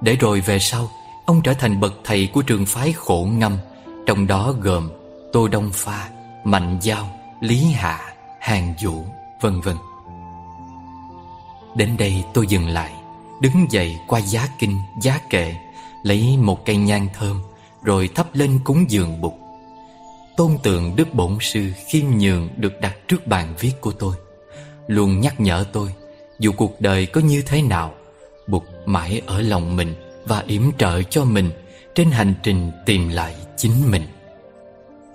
Để rồi về sau Ông trở thành bậc thầy của trường phái khổ ngâm Trong đó gồm Tô Đông Pha, Mạnh Giao, Lý Hạ, Hàng Vũ, vân vân. Đến đây tôi dừng lại. Đứng dậy qua giá kinh, giá kệ Lấy một cây nhang thơm Rồi thắp lên cúng dường bụt. Tôn tượng Đức Bổn Sư khiêm nhường được đặt trước bàn viết của tôi Luôn nhắc nhở tôi Dù cuộc đời có như thế nào bụt mãi ở lòng mình Và yểm trợ cho mình Trên hành trình tìm lại chính mình.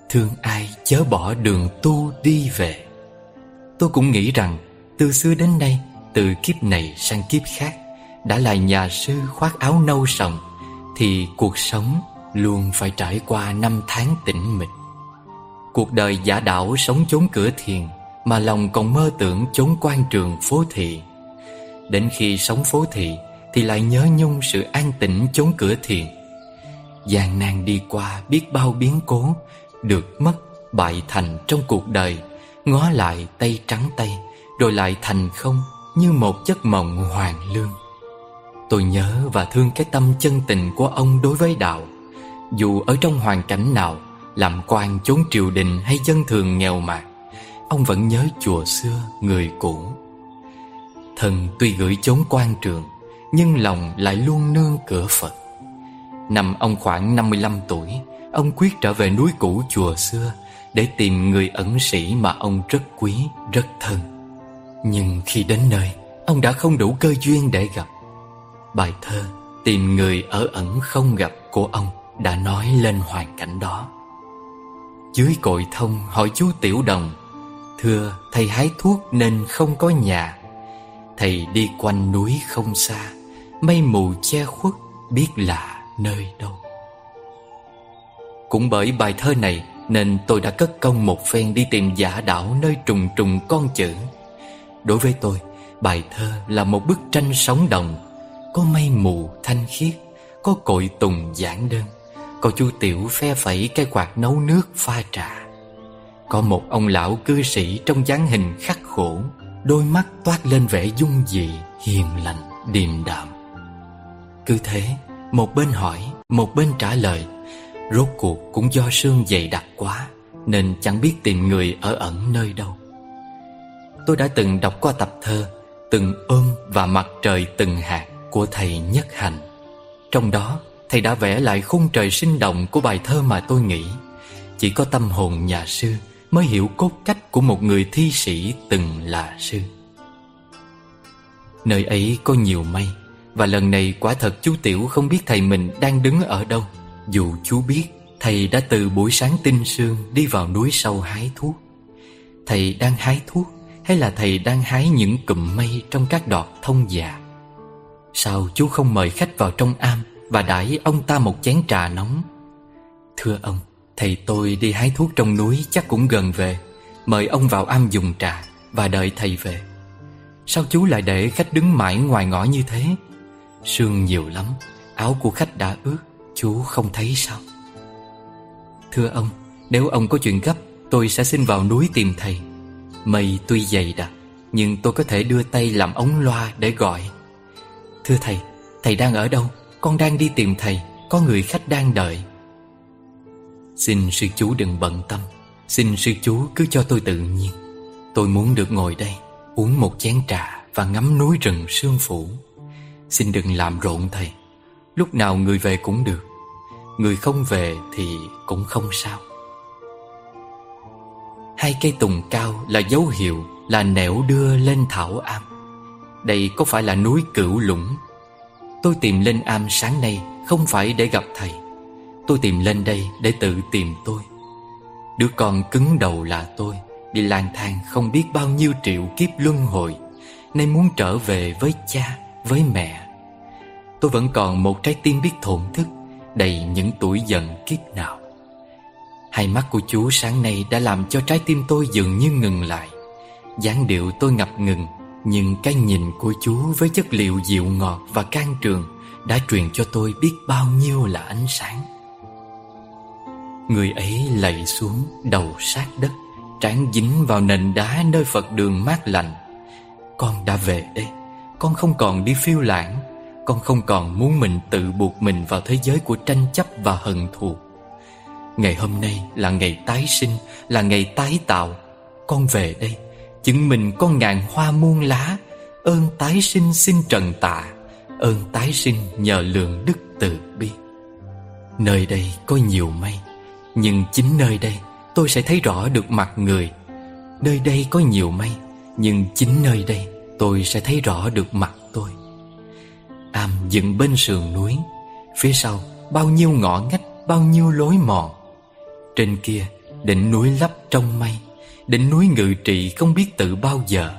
Thương ai chớ bỏ đường tu đi về. Tôi cũng nghĩ rằng Từ xưa đến nay Từ kiếp này sang kiếp khác đã là nhà sư khoác áo nâu sòng Thì cuộc sống Luôn phải trải qua năm tháng tĩnh mịch. Cuộc đời giả đảo sống chốn cửa thiền Mà lòng còn mơ tưởng chốn quan trường phố thị. Đến khi sống phố thị Thì lại nhớ nhung sự an tĩnh chốn cửa thiền. Gian nan đi qua biết bao biến cố Được mất, bại thành trong cuộc đời Ngó lại tay trắng tay Rồi lại thành không Như một giấc mộng hoàng lương. Tôi nhớ và thương cái tâm chân tình của ông đối với đạo Dù ở trong hoàn cảnh nào Làm quan chốn triều đình hay dân thường nghèo mạt Ông vẫn nhớ chùa xưa người cũ. Thần tuy gửi chốn quan trường Nhưng lòng lại luôn nương cửa Phật. Năm ông khoảng 55 tuổi Ông quyết trở về núi cũ chùa xưa Để tìm người ẩn sĩ mà ông rất quý, rất thân. Nhưng khi đến nơi Ông đã không đủ cơ duyên để gặp. Bài thơ Tìm người ở ẩn không gặp của ông Đã nói lên hoàn cảnh đó. Dưới cội thông hỏi chú Tiểu Đồng, Thưa, thầy hái thuốc nên không có nhà. Thầy đi quanh núi không xa, Mây mù che khuất, biết là nơi đâu. Cũng bởi bài thơ này Nên tôi đã cất công một phen đi tìm giả đảo Nơi trùng trùng con chữ. Đối với tôi, Bài thơ là một bức tranh sống động có mây mù thanh khiết Có cội tùng giản đơn Có chú Tiểu phe phẩy cái quạt nấu nước pha trà. Có một ông lão cư sĩ trong dáng hình khắc khổ Đôi mắt toát lên vẻ dung dị, hiền lành, điềm đạm. Cứ thế, một bên hỏi, một bên trả lời Rốt cuộc cũng do sương dày đặc quá Nên chẳng biết tìm người ở ẩn nơi đâu. Tôi đã từng đọc qua tập thơ Từng ôm và mặt trời từng hạt của thầy Nhất Hạnh, Trong đó thầy đã vẽ lại khung trời sinh động của bài thơ mà tôi nghĩ. Chỉ có tâm hồn nhà sư mới hiểu cốt cách của một người thi sĩ từng là sư. Nơi ấy có nhiều mây Và lần này quả thật chú Tiểu không biết thầy mình đang đứng ở đâu. Dù chú biết thầy đã từ buổi sáng tinh sương đi vào núi sâu hái thuốc. Thầy đang hái thuốc hay là thầy đang hái những cụm mây trong các đọt thông già? Sao chú không mời khách vào trong am Và đãi ông ta một chén trà nóng? Thưa ông, Thầy tôi đi hái thuốc trong núi chắc cũng gần về. Mời ông vào am dùng trà Và đợi thầy về. Sao chú lại để khách đứng mãi ngoài ngõ như thế? Sương nhiều lắm, Áo của khách đã ướt, Chú không thấy sao? Thưa ông, Nếu ông có chuyện gấp, Tôi sẽ xin vào núi tìm thầy. Mây tuy dày đặc, Nhưng tôi có thể đưa tay làm ống loa để gọi. Thưa thầy Thầy đang ở đâu? Con đang đi tìm thầy, Có người khách đang đợi. Xin sư chú đừng bận tâm, Xin sư chú cứ cho tôi tự nhiên. Tôi muốn được ngồi đây, Uống một chén trà Và ngắm núi rừng sương phủ. Xin đừng làm rộn thầy, Lúc nào người về cũng được. Người không về thì cũng không sao. Hai cây tùng cao là dấu hiệu Là nẻo đưa lên thảo am. Đây có phải là núi cửu lũng? Tôi tìm lên am sáng nay Không phải để gặp thầy. Tôi tìm lên đây để tự tìm tôi. Đứa con cứng đầu là tôi Đi lang thang không biết bao nhiêu triệu kiếp luân hồi. Nay muốn trở về với cha, với mẹ. Tôi vẫn còn một trái tim biết thổn thức Đầy những tuổi giận kiếp nào. Hai mắt của chú sáng nay đã làm cho trái tim tôi dường như ngừng lại. Dáng điệu tôi ngập ngừng nhưng cái nhìn của chú với chất liệu dịu ngọt và can trường Đã truyền cho tôi biết bao nhiêu là ánh sáng. Người ấy lạy xuống đầu sát đất Trán dính vào nền đá nơi Phật đường mát lạnh Con đã về đây Con không còn đi phiêu lãng, Con không còn muốn mình tự buộc mình vào thế giới của tranh chấp và hận thù. Ngày hôm nay là ngày tái sinh, Là ngày tái tạo. Con về đây Chứng minh con ngàn hoa muôn lá. Ơn tái sinh xin trần tạ Ơn tái sinh nhờ lượng đức từ bi. Nơi đây có nhiều mây, Nhưng chính nơi đây tôi sẽ thấy rõ được mặt người. Nơi đây có nhiều mây, Nhưng chính nơi đây tôi sẽ thấy rõ được mặt tôi. Am dựng bên sườn núi, Phía sau bao nhiêu ngõ ngách, Bao nhiêu lối mòn. Trên kia đỉnh núi lấp trong mây Đỉnh núi ngự trị không biết tự bao giờ.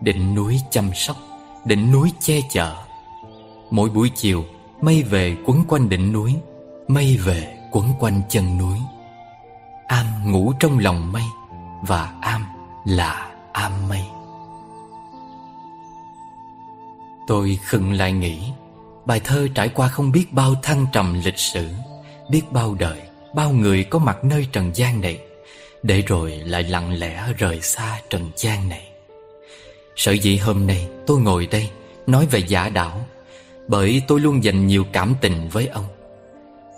Đỉnh núi chăm sóc, Đỉnh núi che chở. Mỗi buổi chiều, Mây về quấn quanh đỉnh núi, Mây về quấn quanh chân núi. Am ngủ trong lòng mây, Và am là am mây. Tôi khựng lại nghĩ, Bài thơ trải qua không biết bao thăng trầm lịch sử, Biết bao đời, Bao người có mặt nơi trần gian này. Để rồi lại lặng lẽ rời xa trần gian này. Sở dĩ hôm nay tôi ngồi đây Nói về giả đảo, Bởi tôi luôn dành nhiều cảm tình với ông.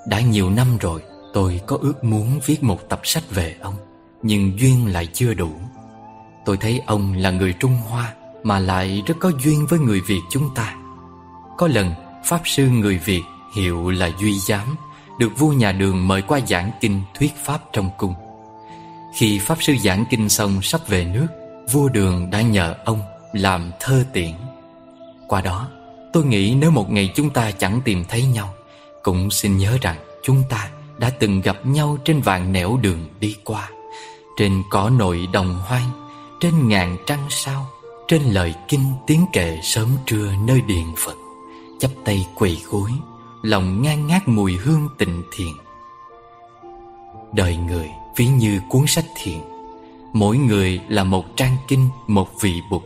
Đã nhiều năm rồi Tôi có ước muốn viết một tập sách về ông, Nhưng duyên lại chưa đủ. Tôi thấy ông là người Trung Hoa Mà lại rất có duyên với người Việt chúng ta. Có lần Pháp sư người Việt hiệu là Duy Giám Được vua nhà đường mời qua giảng kinh thuyết Pháp trong cung. Khi Pháp sư giảng kinh xong sắp về nước, Vua đường đã nhờ ông làm thơ tiễn. Qua đó, tôi nghĩ nếu một ngày chúng ta chẳng tìm thấy nhau, Cũng xin nhớ rằng chúng ta đã từng gặp nhau trên vạn nẻo đường đi qua, Trên cỏ nội đồng hoang, Trên ngàn trăng sao, Trên lời kinh tiếng kệ sớm trưa nơi điện Phật, chắp tay quỳ gối, lòng ngang ngát mùi hương tịnh thiền đời người ví như cuốn sách thiền mỗi người là một trang kinh, một vị bụt.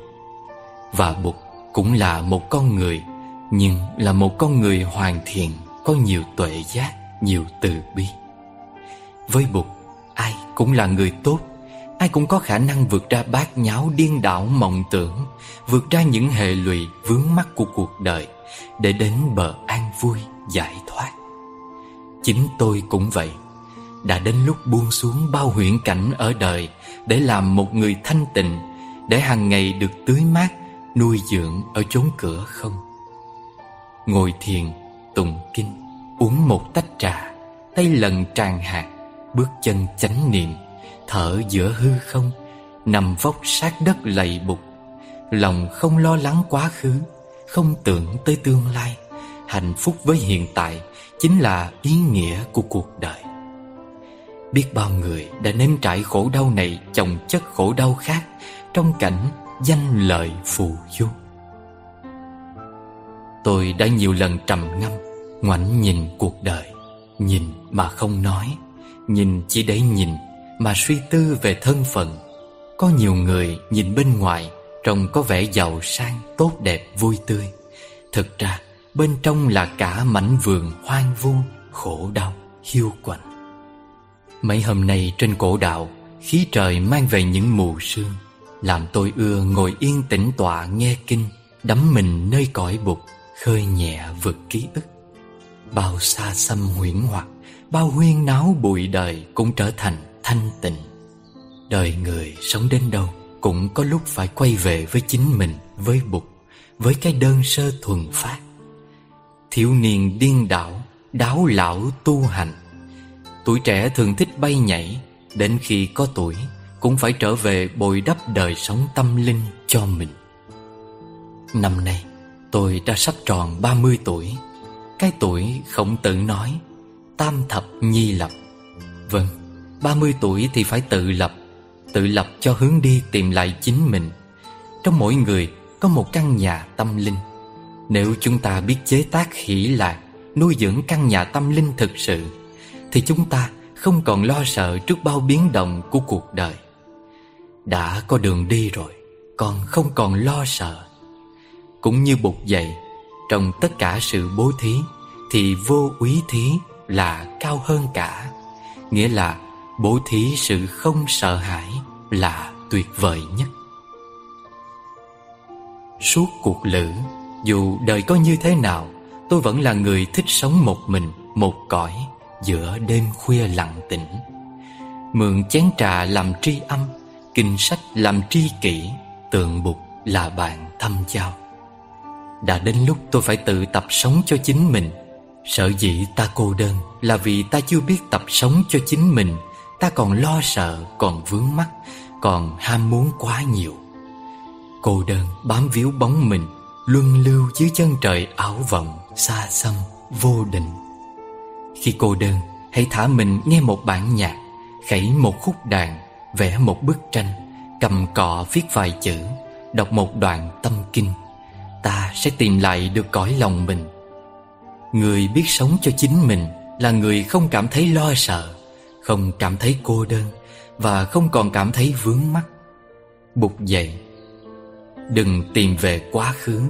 Và bụt cũng là một con người, nhưng là một con người hoàn thiện, có nhiều tuệ giác, nhiều từ bi. Với bụt, ai cũng là người tốt. Ai cũng có khả năng vượt ra bát nháo điên đảo mộng tưởng, vượt ra những hệ lụy vướng mắc của cuộc đời để đến bờ an vui, giải thoát. Chính tôi cũng vậy đã đến lúc buông xuống bao huyễn cảnh ở đời để làm một người thanh tịnh, để hàng ngày được tưới mát, nuôi dưỡng ở chốn cửa không? Ngồi thiền, tụng kinh, uống một tách trà, tay lần tràn hạt, bước chân chánh niệm, thở giữa hư không, nằm vóc sát đất lạy bục. Lòng không lo lắng quá khứ, không tưởng tới tương lai, hạnh phúc với hiện tại chính là ý nghĩa của cuộc đời biết bao người đã nếm trải khổ đau này chồng chất khổ đau khác trong cảnh danh lợi phù du tôi đã nhiều lần trầm ngâm ngoảnh nhìn cuộc đời nhìn mà không nói nhìn chỉ để nhìn mà suy tư về thân phận. Có nhiều người nhìn bên ngoài Trông có vẻ giàu sang, tốt đẹp, vui tươi. Thực ra bên trong là cả mảnh vườn hoang vu, khổ đau, hiu quạnh. Mấy hôm nay trên cổ đạo Khí trời mang về những mù sương Làm tôi ưa ngồi yên tĩnh tọa nghe kinh Đắm mình nơi cõi bục Khơi nhẹ vượt ký ức Bao xa xăm huyễn hoặc Bao huyên náo bụi đời Cũng trở thành thanh tịnh Đời người sống đến đâu cũng có lúc phải quay về với chính mình, với Bụt, với cái đơn sơ thuần phát. Thiếu niên điên đảo, đáo lão tu hành. Tuổi trẻ thường thích bay nhảy, đến khi có tuổi cũng phải trở về bồi đắp đời sống tâm linh cho mình. Năm nay, tôi đã sắp tròn 30 tuổi. Cái tuổi khổng tử nói, tam thập nhi lập. Vâng, 30 tuổi thì phải tự lập Tự lập cho hướng đi tìm lại chính mình Trong mỗi người có một căn nhà tâm linh Nếu chúng ta biết chế tác hỷ lạc Nuôi dưỡng căn nhà tâm linh thực sự thì chúng ta không còn lo sợ trước bao biến động của cuộc đời. Đã có đường đi rồi, Còn không còn lo sợ. Cũng như bục dậy, Trong tất cả sự bố thí, Thì vô úy thí là cao hơn cả. Nghĩa là Bố thí sự không sợ hãi là tuyệt vời nhất. Suốt cuộc lữ Dù đời có như thế nào, Tôi vẫn là người thích sống một mình, Một cõi. Giữa đêm khuya lặng tĩnh. Mượn chén trà làm tri âm Kinh sách làm tri kỷ Tượng bục là bạn thâm giao. Đã đến lúc tôi phải tự tập sống cho chính mình. Sợ dĩ ta cô đơn Là vì ta chưa biết tập sống cho chính mình. Ta còn lo sợ, còn vướng mắc Còn ham muốn quá nhiều. Cô đơn bám víu bóng mình Luân lưu dưới chân trời ảo vọng Xa xăm, vô định. Khi cô đơn, Hãy thả mình nghe một bản nhạc, Khẩy một khúc đàn, Vẽ một bức tranh, Cầm cọ viết vài chữ, Đọc một đoạn tâm kinh. Ta sẽ tìm lại được cõi lòng mình. Người biết sống cho chính mình là người không cảm thấy lo sợ, Không cảm thấy cô đơn Và không còn cảm thấy vướng mắc. Bục dậy. Đừng tìm về quá khứ,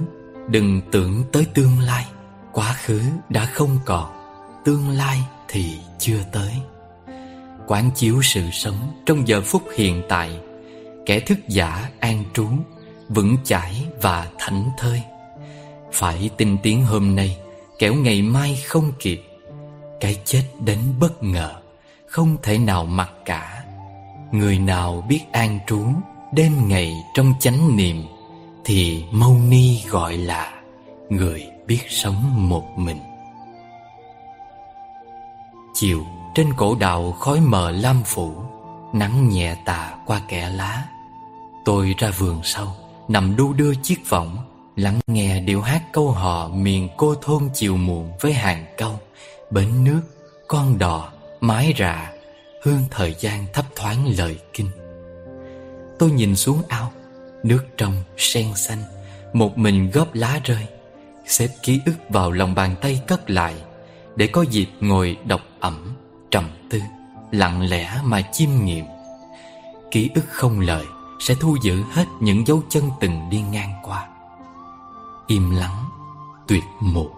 Đừng tưởng tới tương lai, Quá khứ đã không còn. Tương lai thì chưa tới. Quán chiếu sự sống Trong giờ phút hiện tại, Kẻ thức giả an trú, Vững chãi và thảnh thơi. Phải tin tiếng hôm nay, Kẻo ngày mai không kịp. Cái chết đến bất ngờ, Không thể nào mặc cả. Người nào biết an trú Đêm ngày trong chánh niệm, Thì Mâu Ni gọi là Người biết sống một mình. Chiều trên cổ đạo khói mờ lam phủ Nắng nhẹ tà qua kẽ lá. Tôi ra vườn sau Nằm đu đưa chiếc võng Lắng nghe điệu hát câu hò Miền cô thôn chiều muộn với hàng câu Bến nước, con đò, mái rạ Hương thời gian thấp thoáng lời kinh. Tôi nhìn xuống ao Nước trong, sen xanh Một mình góp lá rơi. Xếp ký ức vào lòng bàn tay cất lại để có dịp ngồi đọc ẩm, Trầm tư, Lặng lẽ mà chiêm nghiệm. Ký ức không lời Sẽ thu giữ hết những dấu chân từng đi ngang qua. Im lắng Tuyệt một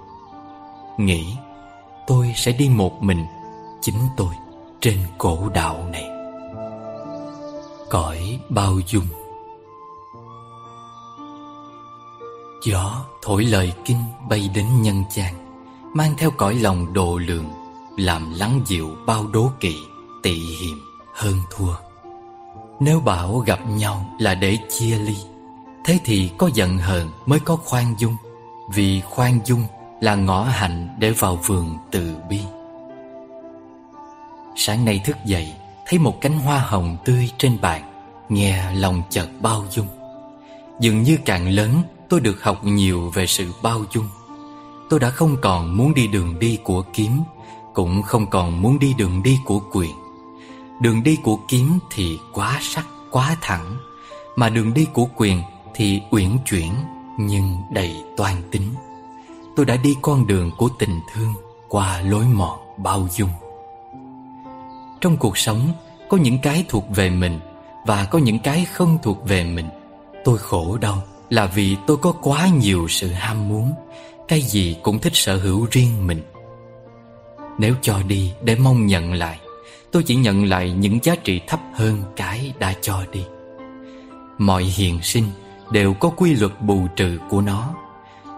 Nghĩ, tôi sẽ đi một mình, Chính tôi, Trên cổ đạo này. Cõi bao dung. Gió thổi lời kinh bay đến nhân gian. Mang theo cõi lòng độ lượng Làm lắng dịu bao đố kỵ, Tị hiểm hơn thua. Nếu bảo gặp nhau là để chia ly, Thế thì có giận hờn mới có khoan dung, Vì khoan dung là ngõ hạnh để vào vườn từ bi. Sáng nay thức dậy, Thấy một cánh hoa hồng tươi trên bàn, Nghe lòng chợt bao dung. Dường như càng lớn, tôi được học nhiều về sự bao dung. Tôi đã không còn muốn đi đường đi của kiếm Cũng không còn muốn đi đường đi của quyền. Đường đi của kiếm thì quá sắc, quá thẳng Mà đường đi của quyền thì uyển chuyển Nhưng đầy toan tính. Tôi đã đi con đường của tình thương Qua lối mòn bao dung. Trong cuộc sống Có những cái thuộc về mình Và có những cái không thuộc về mình. Tôi khổ đau là vì tôi có quá nhiều sự ham muốn cái gì cũng thích sở hữu riêng mình. Nếu cho đi để mong nhận lại, Tôi chỉ nhận lại những giá trị thấp hơn cái đã cho đi. Mọi hiền sinh đều có quy luật bù trừ của nó.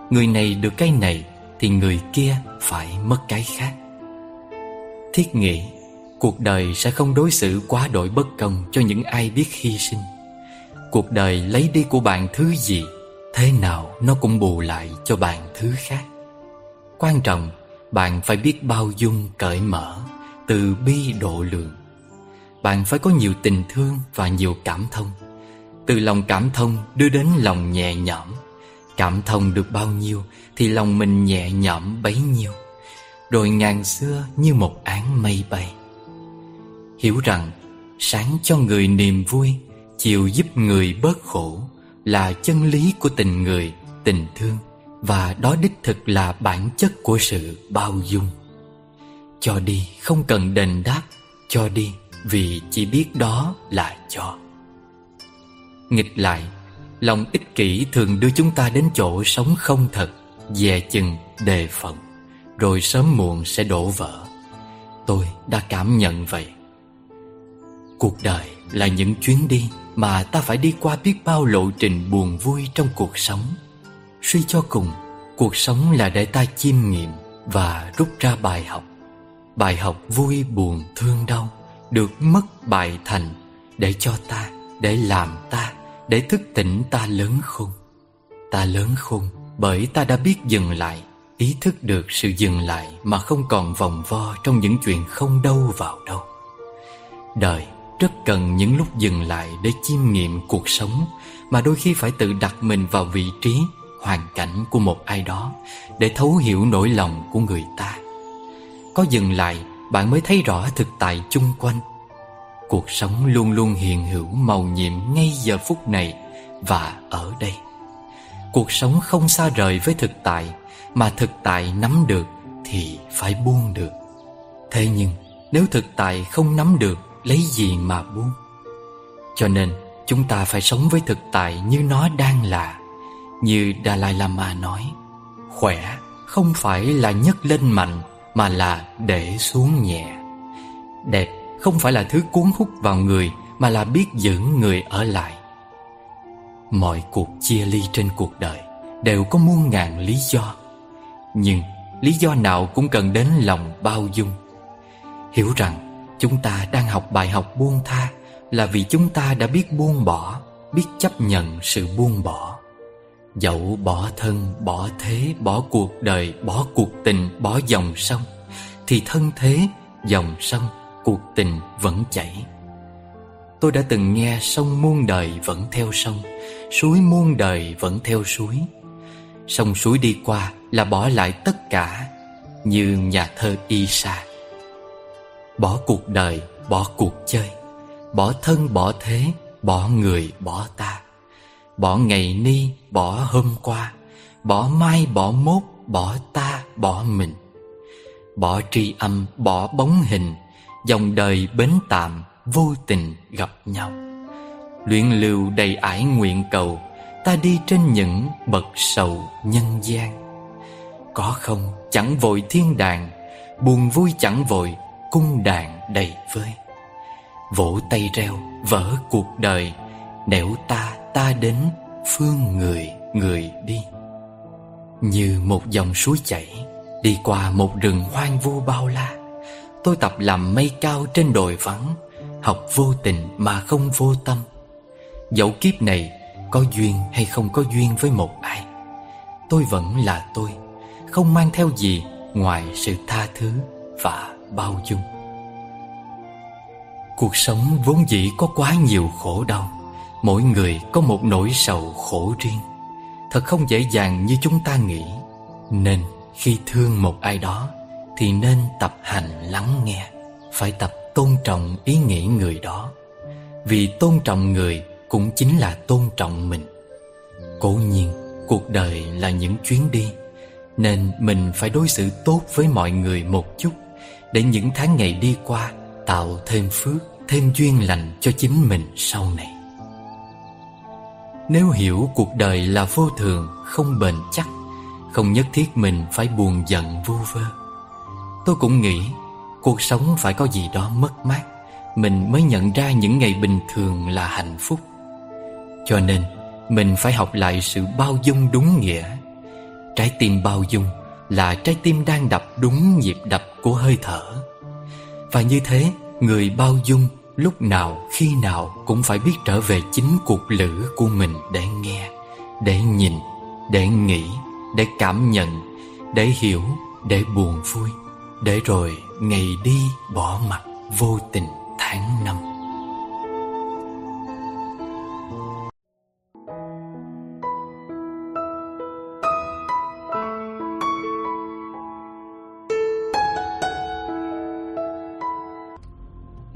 Người này được cái này Thì người kia phải mất cái khác. Thiết nghĩ, Cuộc đời sẽ không đối xử quá đổi bất công Cho những ai biết hy sinh. Cuộc đời lấy đi của bạn thứ gì Thế nào nó cũng bù lại cho bạn thứ khác. Quan trọng, Bạn phải biết bao dung cởi mở Từ bi độ lượng. Bạn phải có nhiều tình thương và nhiều cảm thông. Từ lòng cảm thông đưa đến lòng nhẹ nhõm. Cảm thông được bao nhiêu Thì lòng mình nhẹ nhõm bấy nhiêu. Rồi ngàn xưa như một áng mây bay. Hiểu rằng, Sáng cho người niềm vui, Chiều giúp người bớt khổ. Là chân lý của tình người, tình thương Và đó đích thực là bản chất của sự bao dung. Cho đi không cần đền đáp Cho đi vì chỉ biết đó là cho. Nghịch lại Lòng ích kỷ thường đưa chúng ta đến chỗ sống không thật Dè chừng, đề phòng Rồi sớm muộn sẽ đổ vỡ. Tôi đã cảm nhận vậy. Cuộc đời là những chuyến đi mà ta phải đi qua biết bao lộ trình buồn vui trong cuộc sống. Suy cho cùng, cuộc sống là để ta chiêm nghiệm và rút ra bài học. Bài học vui buồn thương đau được mất bài thành để cho ta, để làm ta, để thức tỉnh ta lớn khôn. Ta lớn khôn bởi ta đã biết dừng lại, ý thức được sự dừng lại mà không còn vòng vo trong những chuyện không đâu vào đâu. Đời rất cần những lúc dừng lại để chiêm nghiệm cuộc sống, mà đôi khi phải tự đặt mình vào vị trí, hoàn cảnh của một ai đó để thấu hiểu nỗi lòng của người ta. Có dừng lại, bạn mới thấy rõ thực tại chung quanh. Cuộc sống luôn luôn hiện hữu màu nhiệm ngay giờ phút này và ở đây. Cuộc sống không xa rời với thực tại, mà thực tại nắm được thì phải buông được. Thế nhưng, nếu thực tại không nắm được Lấy gì mà buông? Cho nên, chúng ta phải sống với thực tại Như nó đang là, Như Dalai Lama nói, Khỏe không phải là nhấc lên mạnh, Mà là để xuống nhẹ. Đẹp không phải là thứ cuốn hút vào người, Mà là biết giữ người ở lại. Mọi cuộc chia ly trên cuộc đời Đều có muôn ngàn lý do, Nhưng lý do nào cũng cần đến lòng bao dung. Hiểu rằng chúng ta đang học bài học buông tha Là vì chúng ta đã biết buông bỏ Biết chấp nhận sự buông bỏ. Dẫu bỏ thân, bỏ thế, bỏ cuộc đời, bỏ cuộc tình, bỏ dòng sông Thì thân thế, dòng sông, cuộc tình vẫn chảy. Tôi đã từng nghe sông muôn đời vẫn theo sông Suối muôn đời vẫn theo suối. Sông suối đi qua là bỏ lại tất cả Như nhà thơ Isa. Bỏ cuộc đời, bỏ cuộc chơi. Bỏ thân, bỏ thế, bỏ người, bỏ ta. Bỏ ngày ni, bỏ hôm qua. Bỏ mai, bỏ mốt, bỏ ta, bỏ mình. Bỏ tri âm, bỏ bóng hình. Dòng đời bến tạm, vô tình gặp nhau. Luyện lưu đầy ải nguyện cầu Ta đi trên những bậc sầu nhân gian. Có không chẳng vội thiên đàng Buồn vui chẳng vội cung đàn đầy vơi. Vỗ tay reo, vỡ cuộc đời, Nẻo ta ta đến, phương người người đi. Như một dòng suối chảy, Đi qua một rừng hoang vu bao la. Tôi tập làm mây cao trên đồi vắng, Học vô tình mà không vô tâm. Dẫu kiếp này có duyên hay không có duyên với một ai, Tôi vẫn là tôi, Không mang theo gì ngoài sự tha thứ và bao dung. Cuộc sống vốn dĩ có quá nhiều khổ đau, Mỗi người có một nỗi sầu khổ riêng. Thật không dễ dàng như chúng ta nghĩ, Nên khi thương một ai đó Thì nên tập hành lắng nghe, Phải tập tôn trọng ý nghĩ người đó. Vì tôn trọng người cũng chính là tôn trọng mình. Cố nhiên, cuộc đời là những chuyến đi, Nên mình phải đối xử tốt với mọi người một chút. Để những tháng ngày đi qua Tạo thêm phước, thêm duyên lành cho chính mình sau này. Nếu hiểu cuộc đời là vô thường, không bền chắc Không nhất thiết mình phải buồn giận vu vơ Tôi cũng nghĩ Cuộc sống phải có gì đó mất mát Mình mới nhận ra những ngày bình thường là hạnh phúc. Cho nên mình phải học lại sự bao dung đúng nghĩa. Trái tim bao dung là trái tim đang đập đúng nhịp đập của hơi thở. Và như thế người bao dung lúc nào khi nào cũng phải biết trở về chính cuộc lữ của mình để nghe Để nhìn, để nghĩ, để cảm nhận, để hiểu, để buồn vui. Để rồi ngày đi bỏ mặt vô tình tháng năm.